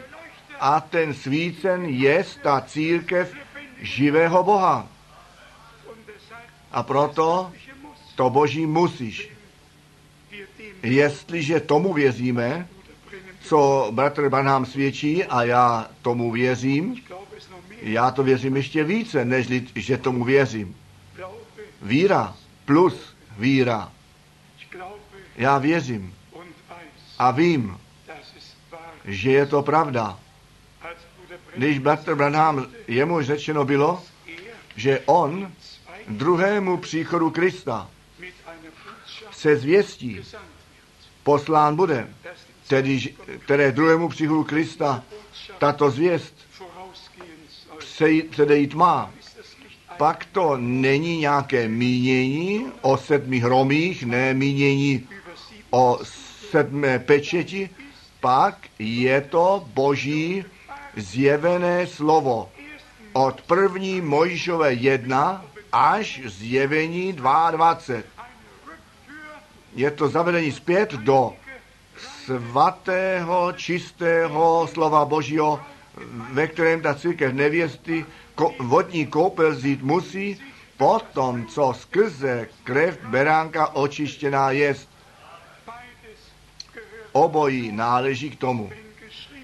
A ten svícen je ta církev živého Boha. A proto to Boží musíš. Jestliže tomu věříme, co bratr Branham svědčí a já tomu věřím, já to věřím ještě více, než že tomu věřím. Víra plus víra. Já věřím a vím, že je to pravda. Když bratr Branham, jemu řečeno bylo, že on druhému příchodu Krista se zvěstí, poslán bude, tedy, které druhému příchodu Krista tato zvěst předejít má. Pak to není nějaké mínění o sedmi hromích, ne mínění o sedmé pečeti, pak je to boží zjevené slovo. Od první Mojžové jedna až zjevení 22. Je to zavedení zpět do svatého, čistého slova Božího ve kterém ta církev nevěsty vodní koupel zít musí, potom, co skrze krev beránka očištěná jest. Obojí náleží k tomu.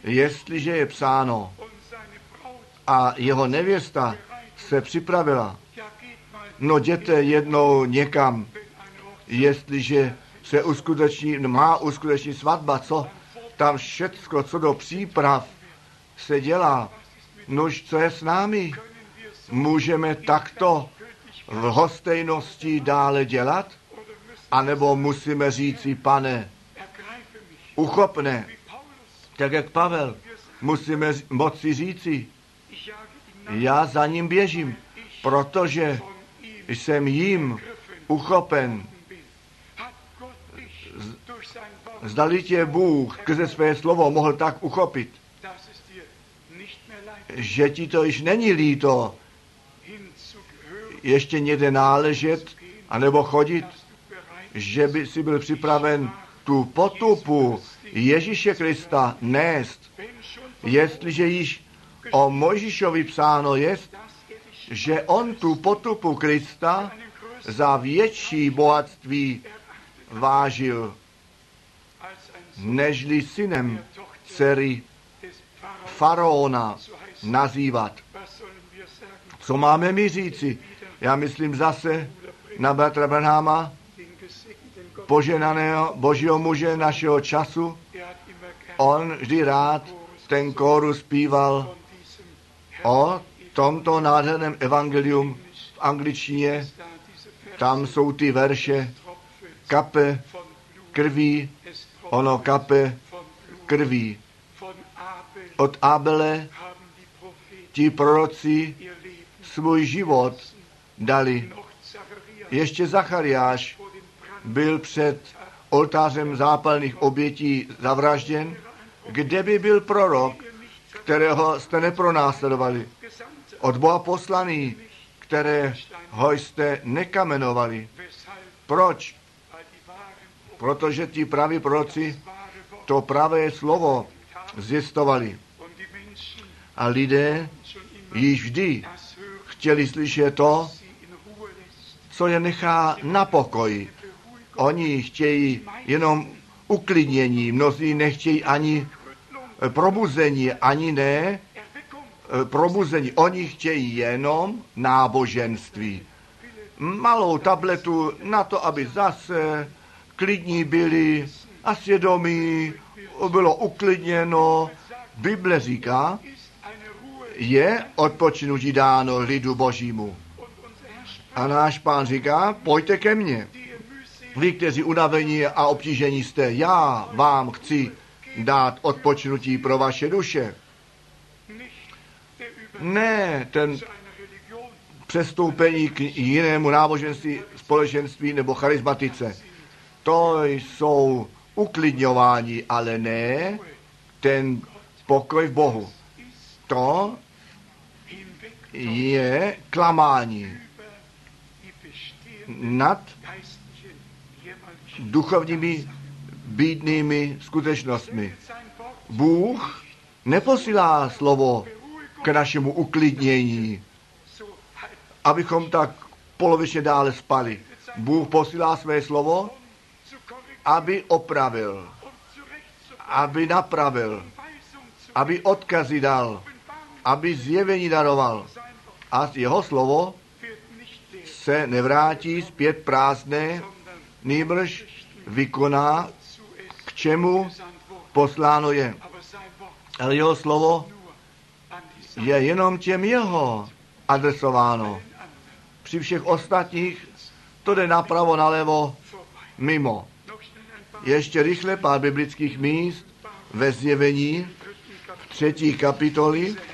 Jestliže je psáno a jeho nevěsta se připravila, no jděte jednou někam, jestliže se uskuteční, má uskuteční svatba, co tam všecko, co do příprav se dělá, nož co je s námi? Můžeme takto v hostejnosti dále dělat? A nebo musíme říci, pane, uchopne, tak jak Pavel, musíme moci říci, já za ním běžím, protože jsem jím uchopen. Zdali tě Bůh skrze své slovo mohl tak uchopit, že ti to již není líto ještě někde náležet, anebo chodit, že by si byl připraven tu potupu Ježíše Krista nést, jestliže již o Mojžíšovi psáno jest, že on tu potupu Krista za větší bohatství vážil, nežli synem dcery faraona. Nazývat. Co máme mi říci? Já myslím zase na bratra Gott, poženaného božího muže našeho času. On vždy rád ten kóru zpíval o tomto nádherném evangelium v angličtině. Tam jsou ty verše kape krví, ono kape krví. Od Abele ti proroci svůj život dali. Ještě Zachariáš byl před oltářem zápalných obětí zavražděn, kde by byl prorok, kterého jste nepronásledovali, od Boha poslaný, kterého jste nekamenovali. Proč? Protože ti praví proroci to pravé slovo zjistovali. A lidé již vždy chtěli slyšet to, co je nechá na pokoji. Oni chtějí jenom uklidnění, mnozí nechtějí ani probuzení, ani ne eh, probuzení. Oni chtějí jenom náboženství. Malou tabletu na to, aby zase klidní byli a svědomí bylo uklidněno. Bible říká, je odpočinutí dáno lidu božímu. A náš pán říká, pojďte ke mně. Vy, kteří unavení a obtížení jste, já vám chci dát odpočinutí pro vaše duše. Ne ten přestoupení k jinému náboženství, společenství nebo charismatice. To jsou uklidňování, ale ne ten pokoj v Bohu. To je klamání nad duchovními bídnými skutečnostmi. Bůh neposílá slovo k našemu uklidnění, abychom tak polovičně dále spali. Bůh posílá své slovo, aby opravil, aby napravil, aby odkazy dal, aby zjevení daroval. A jeho slovo se nevrátí zpět prázdné, nýbrž vykoná, k čemu posláno je. Ale jeho slovo je jenom těm jeho adresováno. Při všech ostatních to jde napravo, nalevo, mimo. Ještě rychle pár biblických míst ve zjevení Kapitel. třetí herrliche,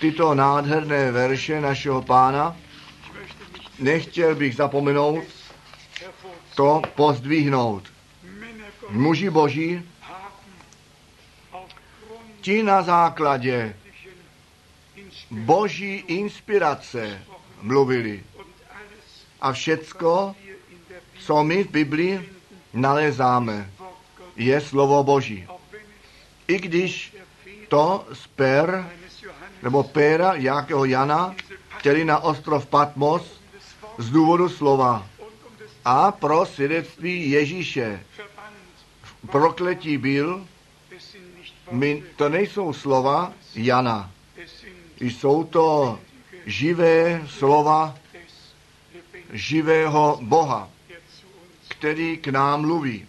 tyto nádherné verše našeho pána. Nechtěl bych zapomenout to pozdvihnout. Muži boží, ti na základě boží inspirace mluvili. A všecko, co my v Biblii Gottes, je slovo boží. I když to z per nebo Péra, jakého Jana, chtěli na ostrov Patmos z důvodu slova a pro svědectví Ježíše. Prokletí byl, my, to nejsou slova Jana, jsou to živé slova živého Boha, který k nám mluví.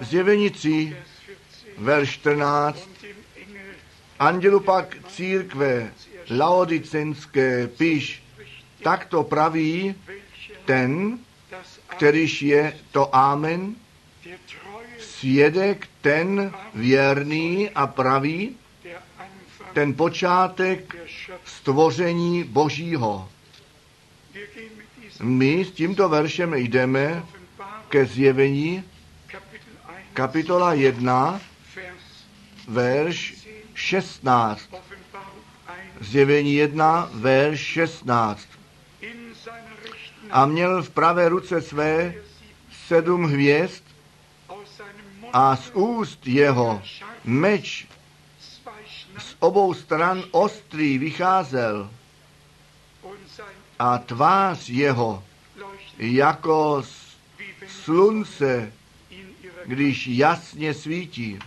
Zjevení 3, verš 14, andělu pak církve laodicenské píš, tak to praví ten, kterýž je to Amen, svědek ten věrný a pravý, ten počátek stvoření Božího. My s tímto veršem jdeme ke zjevení kapitola 1, verš 16. Zjevení 1, verš 16. A měl v pravé ruce své sedm hvězd a z úst jeho meč z obou stran ostrý vycházel a tvář jeho jako slunce, když jasně svítí.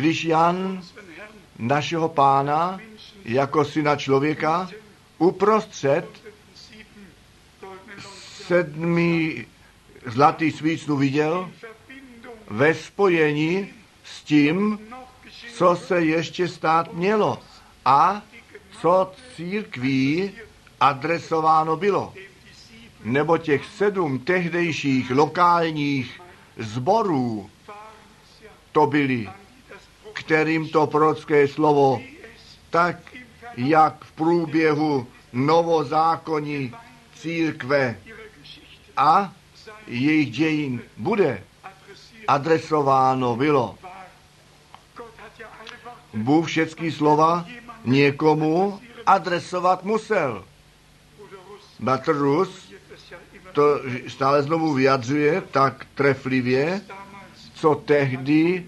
Když Jan našeho pána jako syna člověka uprostřed sedmi zlatý svícnu viděl ve spojení s tím, co se ještě stát mělo a co církví adresováno bylo. Nebo těch sedm tehdejších lokálních zborů to byli, kterým to prorocké slovo tak, jak v průběhu novozákonní církve a jejich dějin bude adresováno bylo. Bůh všechny slova někomu adresovat musel. Bratr Rus to stále znovu vyjadřuje tak treflivě, co tehdy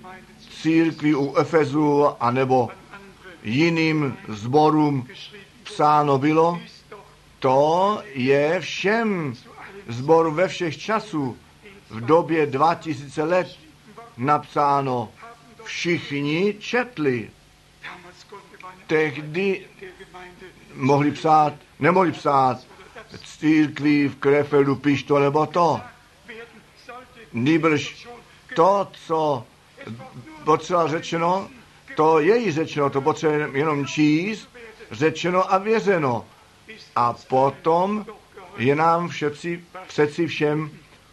církvi u Efezu anebo jiným zborům psáno bylo, to je všem zboru ve všech časů v době 2000 let napsáno. Všichni četli. Tehdy mohli psát, nemohli psát církví v Krefeldu píš to nebo to. Nýbrž to, co potřeba řečeno, to je jí řečeno, to potřeba jenom číst, řečeno a věřeno. A potom je nám všetci, přeci všem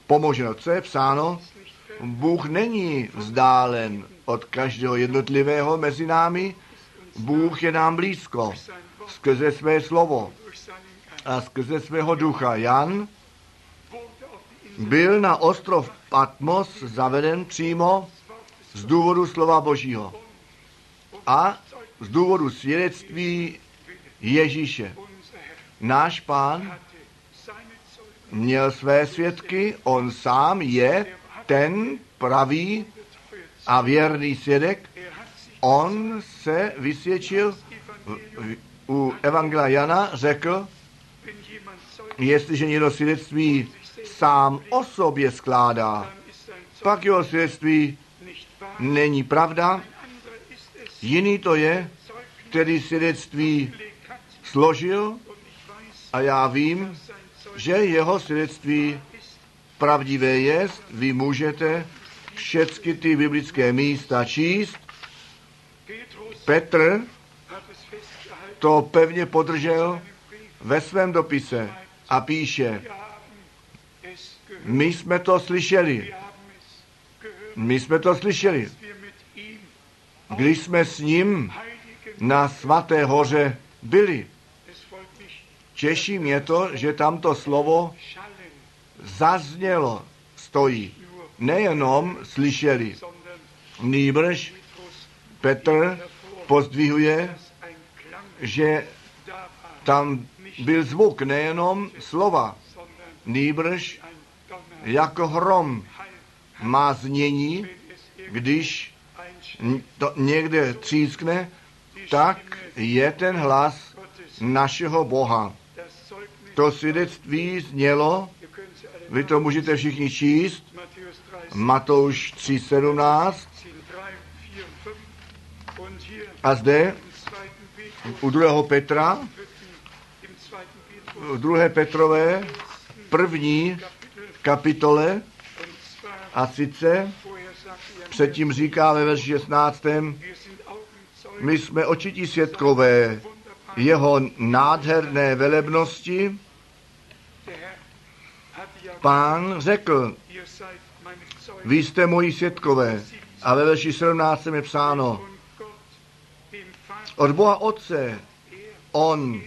pomoženo. Co je psáno? Bůh není vzdálen od každého jednotlivého mezi námi, Bůh je nám blízko skrze své slovo a skrze svého ducha. Jan byl na ostrov Patmos zaveden přímo z důvodu slova Božího a z důvodu svědectví Ježíše. Náš pán měl své svědky, on sám je ten pravý a věrný svědek. On se vysvědčil u Evangelia Jana, řekl, jestliže někdo svědectví sám o sobě skládá, pak jeho svědectví není pravda. Jiný to je, který svědectví složil a já vím, že jeho svědectví pravdivé je, vy můžete všechny ty biblické místa číst. Petr to pevně podržel ve svém dopise a píše, my jsme to slyšeli. My jsme to slyšeli. Když jsme s ním na svaté hoře byli. Těší mě to, že tamto slovo zaznělo, stojí. Nejenom slyšeli, nýbrž Petr pozdvihuje, že tam byl zvuk nejenom slova, nýbrž jako hrom má znění, když to někde třískne, tak je ten hlas našeho Boha. To svědectví znělo, vy to můžete všichni číst, Matthäus 30, Matouš 3.17 3, 4, 5 und hier a zde im 2. Petrus, u 2. Petra, im 2. Petrus, v 2. Petrové, první kapitole, a sice předtím říká ve verši 16. wir sind Augenzeugen, My jsme očití světkové jeho nádherné velebnosti. Pán řekl, vy jste moji světkové. A ve verši 17 je psáno, od Boha Otce on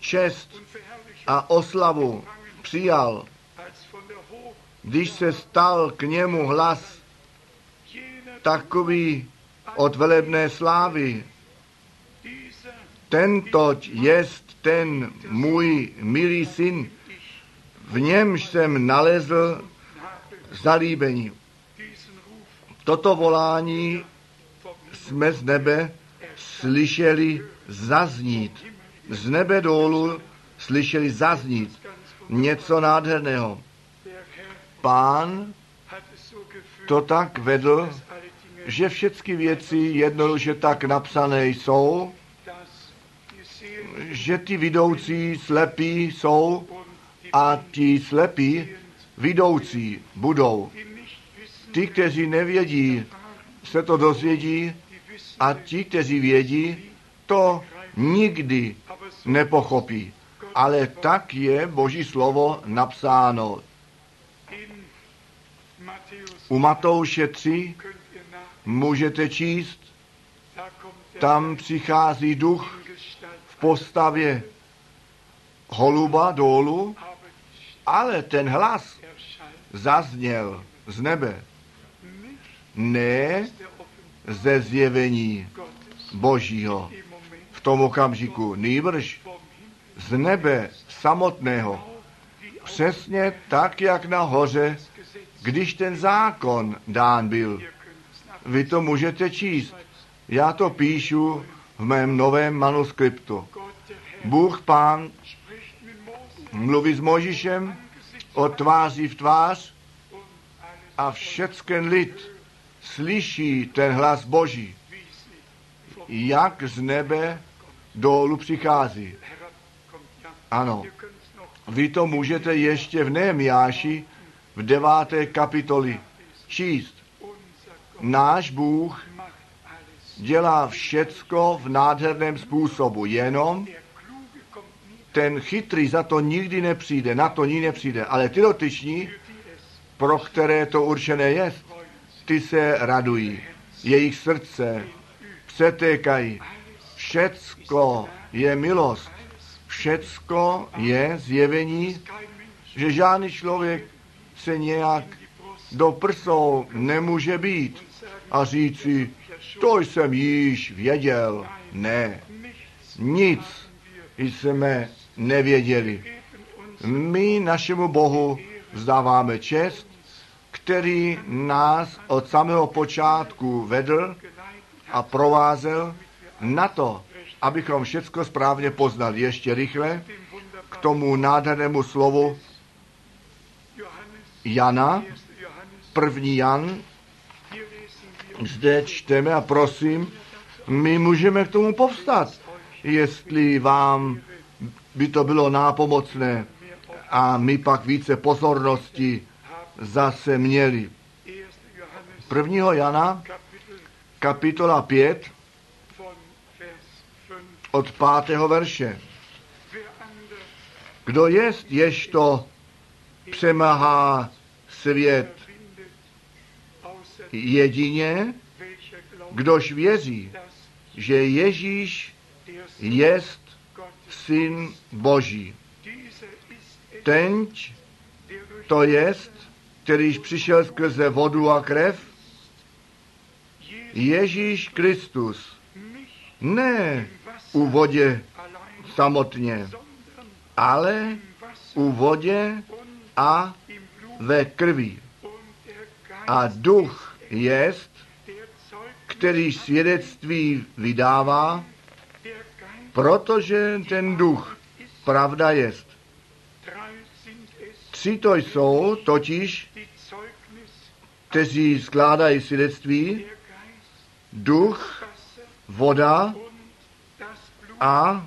čest a oslavu přijal, když se stal k němu hlas takový od velebné slávy. Tentoť jest ten můj milý syn, v němž jsem nalezl zalíbení. Toto volání jsme z nebe slyšeli zaznít. Z nebe dolů slyšeli zaznít něco nádherného. Pán to tak vedl, že všechny věci jednoduše tak napsané jsou, že ty vidoucí slepí jsou a ti slepí vidoucí budou. Ti, kteří nevědí, se to dozvědí a ti, kteří vědí, to nikdy nepochopí. Ale tak je Boží slovo napsáno. U Matouše 3 könnt ihr nach, můžete číst, tam přichází duch v postavě holuba dolů, ale ten hlas zazněl z nebe, ne ze zjevení Božího v tom okamžiku, nýbrž z nebe samotného. Přesně tak, jak nahoře. Když ten zákon dán byl. Vy to můžete číst. Já to píšu v mém novém manuskriptu. Bůh Pán mluví s Možišem od tváří v tvář a všecken lid slyší ten hlas Boží, jak z nebe dolů přichází. Ano, vy to můžete ještě v Nehemiáši v deváté kapitoli číst. Náš Bůh dělá všecko v nádherném způsobu, jenom ten chytrý za to nikdy nepřijde, na to nikdy nepřijde, ale ty dotyční, pro které to určené je, ty se radují. Jejich srdce přetékají. Všecko je milost. Všecko je zjevení, že žádný člověk se nějak do prsou nemůže být a říci, to jsem již věděl. Ne, nic jsme nevěděli. My našemu Bohu vzdáváme čest, který nás od samého počátku vedl a provázel na to, abychom všecko správně poznali. Ještě rychle k tomu nádhernému slovu Jana, 1. Johannes. první Jan, zde čteme a prosím, my můžeme k tomu povstat, jestli vám by to bylo nápomocné a my pak více pozornosti zase měli. 1. Johannes 1. Jana, kapitola 5, von Vers 5. od 5. verše. Kdo jest, jež to přemáhá svět jedině, kdož věří, že Ježíš jest syn Boží. Tenč to jest, kterýž přišel skrze vodu a krev, Ježíš Kristus. Ne u vodě samotně, ale u vodě a ve der A duch jest, který svědectví vydává, protože ten duch pravda jest. Tři to jsou totiž, kteří skládají svědectví, duch, voda a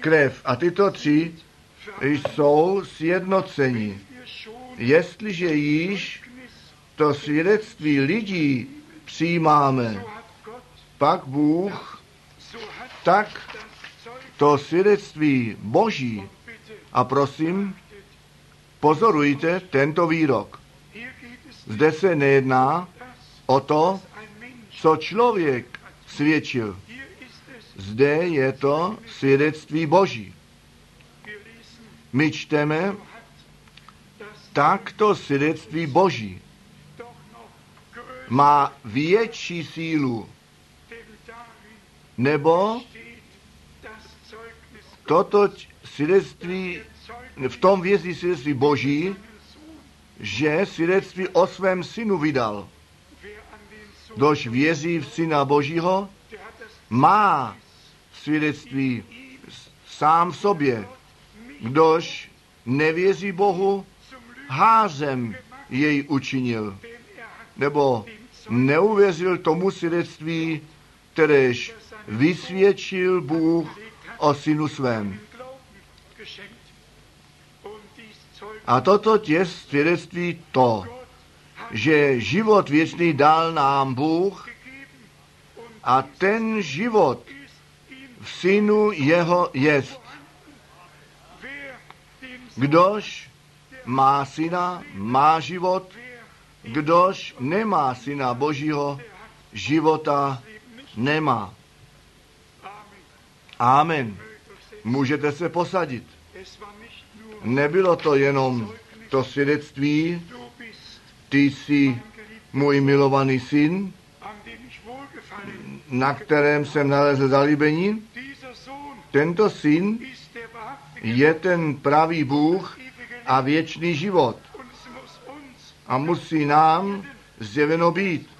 krev. A tyto tři jsou sjednoceni. Jestliže již to svědectví lidí přijímáme, pak Bůh tak to svědectví Boží. A prosím, pozorujte tento výrok. Zde se nejedná o to, co člověk svědčil. Zde je to svědectví Boží. My čteme das takto svědectví Boží. Má větší sílu, nebo toto svědectví, v tom vězí svědectví Boží, že svědectví o svém synu vydal. Kdož věří v syna Božího, má svědectví sám v sobě. Kdož nevěří Bohu, házem jej učinil. Nebo neuvěřil tomu svědectví, kteréž vysvědčil Bůh o synu svém. A toto je svědectví to, že život věčný dal nám Bůh a ten život v synu jeho jest. Kdož má syna, má život, kdož nemá syna Božího, života nemá. Amen. Můžete se posadit. Nebylo to jenom to svědectví, ty jsi můj milovaný syn, na kterém jsem nalezl zalíbení. Tento syn je ten pravý Bůh a věčný život. A musí nám zjeveno být,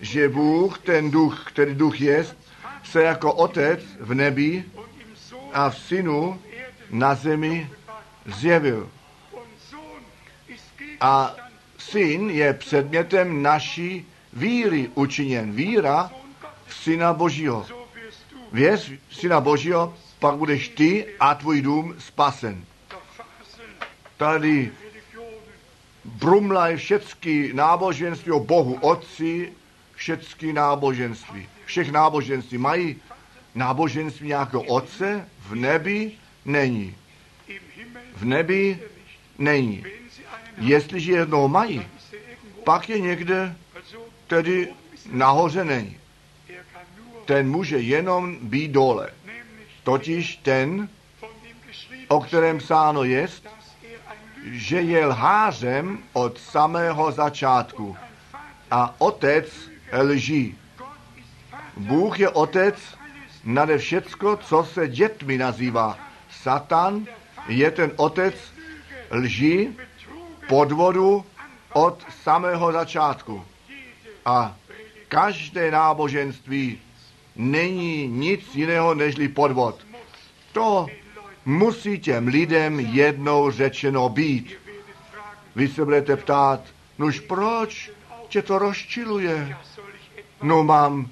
že Bůh, ten duch, který duch jest, se jako otec v nebi a v synu na zemi zjevil. A syn je předmětem naší víry učiněn. Víra v syna Božího. Věř syna Božího, pak budeš ty a tvůj dům spasen. Tady brumlají všecky náboženství o Bohu Otci, všecky náboženství. Všech náboženství mají náboženství nějakého Otce v nebi není. V nebi není. Jestliže jednoho mají, pak je někde, tedy nahoře není. Ten může jenom být dole. Totiž ten, o kterém psáno jest, že je lhářem od samého začátku. A otec lží. Bůh je otec nade všecko, co se dětmi nazývá. Satan je ten otec lží, podvodu od samého začátku. A každé náboženství není nic jiného nežli podvod. To musí těm lidem jednou řečeno být. Vy se budete ptát, nož proč tě to rozčiluje? No mám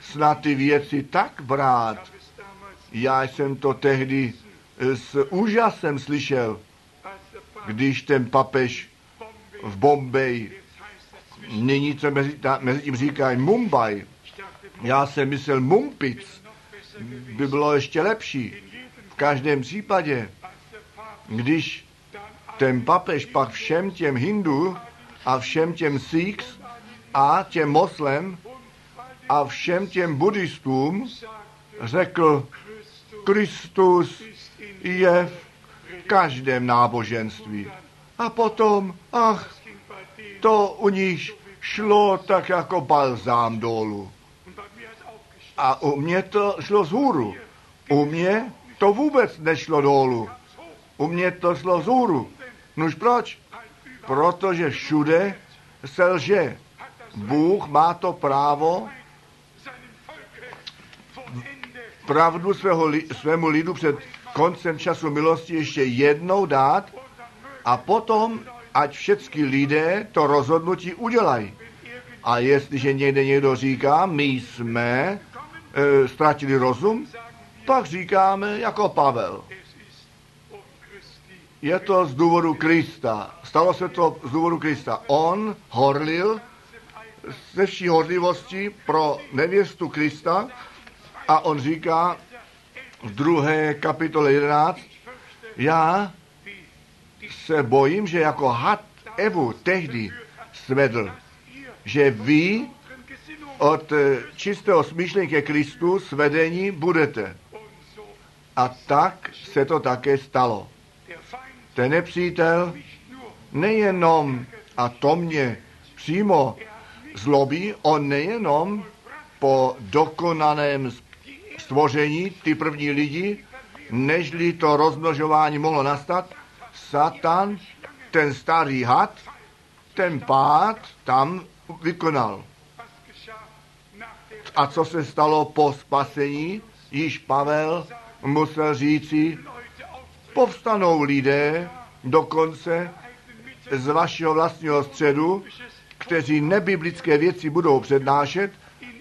snad ty věci tak brát. Já jsem to tehdy eh, s úžasem slyšel, když ten papež Bombay, v zwischen, nyní se mezi, mezi tím říkají Mumbai, já jsem myslel Mumpic, by bylo ještě lepší. Každém případě, když ten papež pak všem těm Hindu a všem těm Sikhs a těm Moslem a všem těm buddhistům řekl, Kristus je v každém náboženství. A potom, ach, to u nich šlo tak jako balzám dolů. A u mě to šlo z hůru. U mě to vůbec nešlo dolů. U mě to šlo z hůru. Nož proč? Protože všude se lže. Bůh má to právo pravdu svého, li- svému lidu před koncem času milosti ještě jednou dát a potom, ať všechny lidé to rozhodnutí udělají. A jestliže někde někdo říká, my jsme e, ztratili rozum, pak říkáme jako Pavel. Je to z důvodu Krista. Stalo se to z důvodu Krista. On horlil ze vší horlivosti pro nevěstu Krista a on říká v druhé kapitole 11, já se bojím, že jako had Evu tehdy svedl, že vy od čistého smýšlení ke Kristu svedení budete. A tak se to také stalo. Ten nepřítel nejenom, a to mě přímo zlobí, on nejenom po dokonaném stvoření, ty první lidi, nežli to rozmnožování mohlo nastat, Satan, ten starý had, ten pád tam vykonal. A co se stalo po spasení, již Pavel musel říci, povstanou lidé dokonce z vašeho vlastního středu, kteří nebiblické věci budou přednášet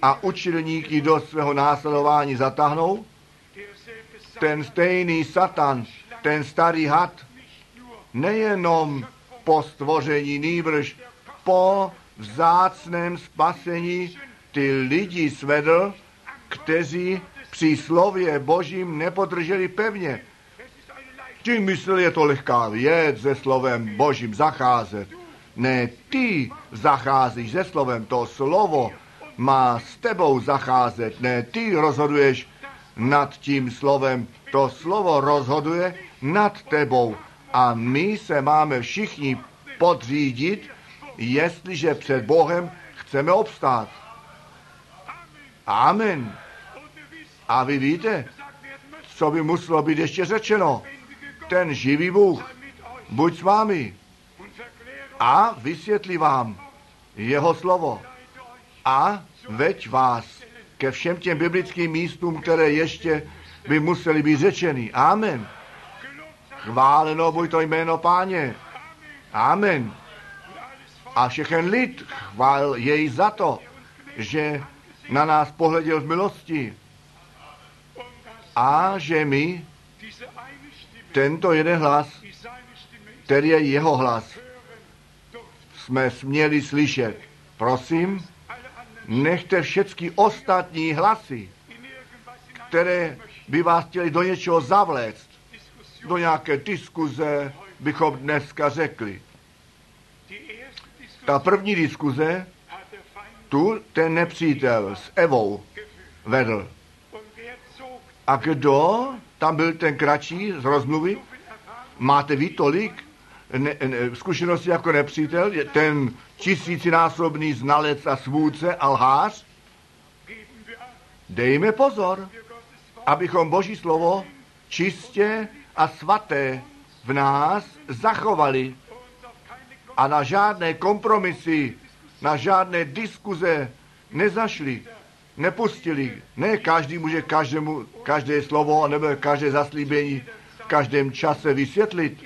a učilníky do svého následování zatáhnou, ten stejný Satan, ten starý had, nejenom po stvoření, nýbrž po vzácném spasení ty lidi svedl, kteří při slově Božím nepodrželi pevně. Ti mysleli, je to lehká věc se slovem Božím zacházet. Ne, ty zacházíš se slovem, to slovo má s tebou zacházet. Ne, ty rozhoduješ nad tím slovem, to slovo rozhoduje nad tebou. A my se máme všichni podřídit, jestliže před Bohem chceme obstát. Amen. A vy víte, co by muselo být ještě řečeno. Ten živý Bůh, buď s vámi a vysvětlí vám jeho slovo a veď vás ke všem těm biblickým místům, které ještě by museli být řečeny. Amen. Chváleno buď to jméno páně. Amen. A všechen lid chvál jej za to, že na nás pohleděl v milosti a že my tento jeden hlas, který je jeho hlas, jsme směli slyšet. Prosím, nechte všechny ostatní hlasy, které by vás chtěli do něčeho zavléct, do nějaké diskuze, bychom dneska řekli. Ta první diskuze, tu ten nepřítel s Evou vedl. A kdo tam byl ten kratší z rozmluvy? Máte vy tolik ne, ne, zkušenosti jako nepřítel? Ten tisícinásobný znalec a svůdce a lhář? Dejme pozor, abychom Boží slovo čistě a svaté v nás zachovali a na žádné kompromisy, na žádné diskuze nezašli, nepustili. Ne každý může každému, každé slovo nebo každé zaslíbení v každém čase vysvětlit.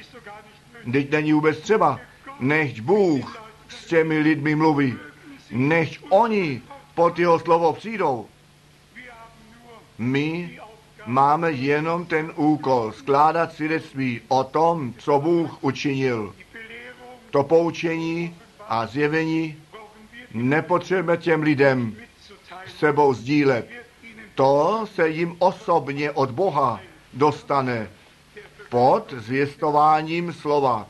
Teď není vůbec třeba. Nechť Bůh s těmi lidmi mluví. Nechť oni pod jeho slovo přijdou. My máme jenom ten úkol skládat svědectví o tom, co Bůh učinil. To poučení a zjevení nepotřebujeme těm lidem. Sebou sdílet. To se jim osobně od Boha dostane pod zvěstováním slova.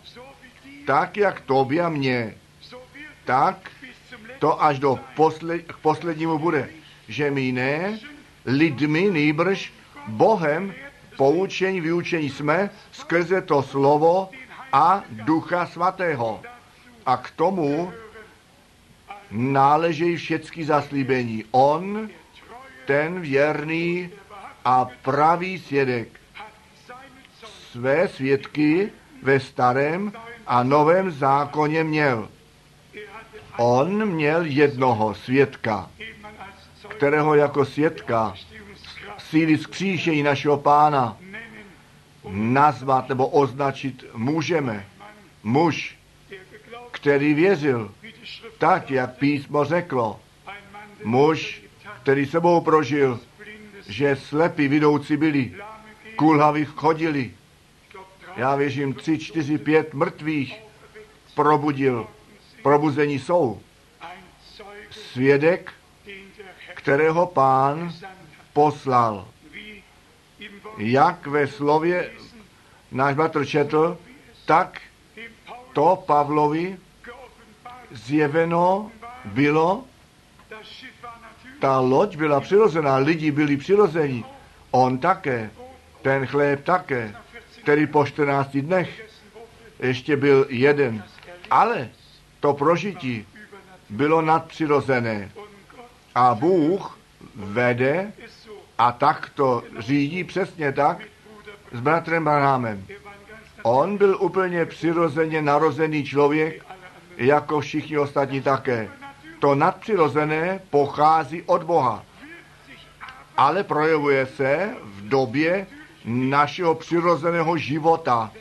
Tak jak tobě a mně, tak to až do posled, k poslednímu bude. Že my ne lidmi, nýbrž Bohem poučení, vyučení jsme skrze to slovo a ducha svatého. A k tomu náležejí všechny zaslíbení. On, ten věrný a pravý svědek, své svědky ve starém a novém zákoně měl. On měl jednoho svědka, kterého jako svědka síly skříšení našeho pána nazvat nebo označit můžeme. Muž, který věřil, tak jak písmo řeklo. Muž, který sebou prožil, že slepí vidoucí byli, kulhaví chodili. Já věřím, tři, čtyři, pět mrtvých probudil. Probuzení jsou. Svědek, kterého pán poslal. Jak ve slově náš bratr četl, tak to Pavlovi zjeveno bylo, ta loď byla přirozená, lidi byli přirození. On také, ten chléb také, který po 14 dnech ještě byl jeden. Ale to prožití bylo nadpřirozené. A Bůh vede a tak to řídí přesně tak s bratrem Branhamem. On byl úplně přirozeně narozený člověk. Jako všichni ostatní také. To nadpřirozené pochází od Boha, ale projevuje se v době našeho přirozeného života.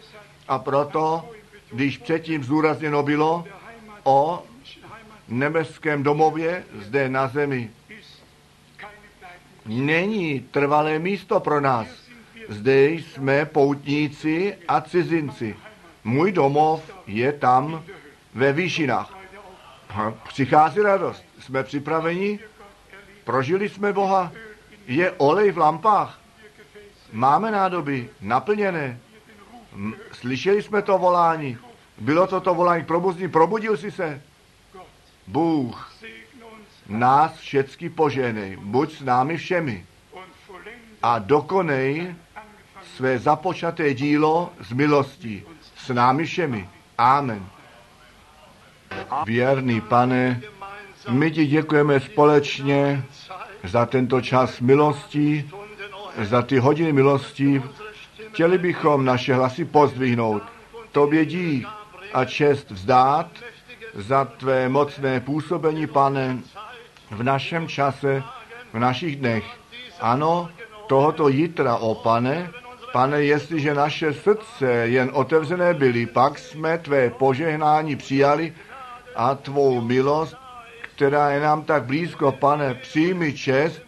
A proto, když předtím zúrazněno bylo o nebeském domově zde na zemi, není trvalé místo pro nás. Zde jsme poutníci a cizinci. Můj domov je tam ve výšinách. Přichází radost. Jsme připraveni? Prožili jsme Boha? Je olej v lampách? Máme nádoby naplněné? Slyšeli jsme to volání? Bylo to to volání probuzní? Probudil jsi se? Bůh nás všecky poženej. Buď s námi všemi. a dokonej své započaté dílo z milostí s námi všemi. Amen. Věrný pane, my ti děkujeme společně za tento čas milostí, za ty hodiny milostí. Chtěli bychom naše hlasy pozdvihnout. Tobě dík a čest vzdát za tvé mocné působení, pane, v našem čase, v našich dnech. Ano, tohoto jitra, o pane, pane, jestliže naše srdce jen otevřené byly, pak jsme tvé požehnání přijali a tvou milost, která je nám tak blízko, pane, přijmi čest,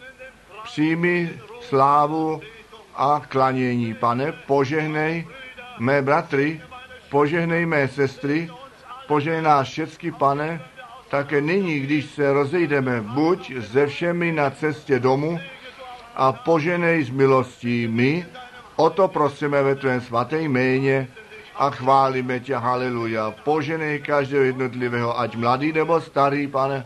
přijmi slávu a klanění. Pane, požehnej mé bratry, požehnej mé sestry, požehnej nás všecky, pane, také nyní, když se rozejdeme, buď se všemi na cestě domů a poženej z milostí my, o to prosíme ve tvém svaté jméně a chválíme tě, haleluja. Poženej každého jednotlivého, ať mladý nebo starý, pane,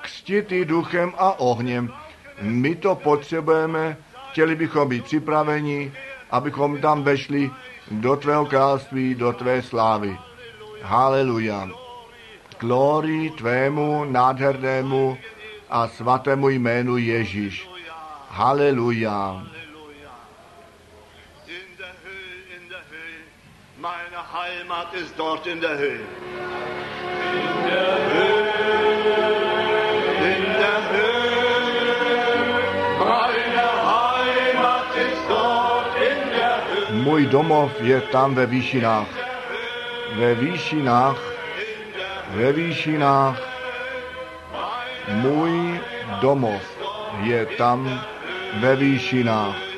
křtitý duchem a ohněm. My to potřebujeme, chtěli bychom být připraveni, abychom tam vešli do tvého království, do tvé slávy. Haleluja. Glorii tvému nádhernému a svatému jménu Ježíš. Haleluja. In der Höhe, in der Höhe. Meine Heimat ist dort in der Höhe. In der Höhe. Můj domov je tam ve výšinách. Ve výšinách, ve výšinách. Můj domov je tam ve výšinách.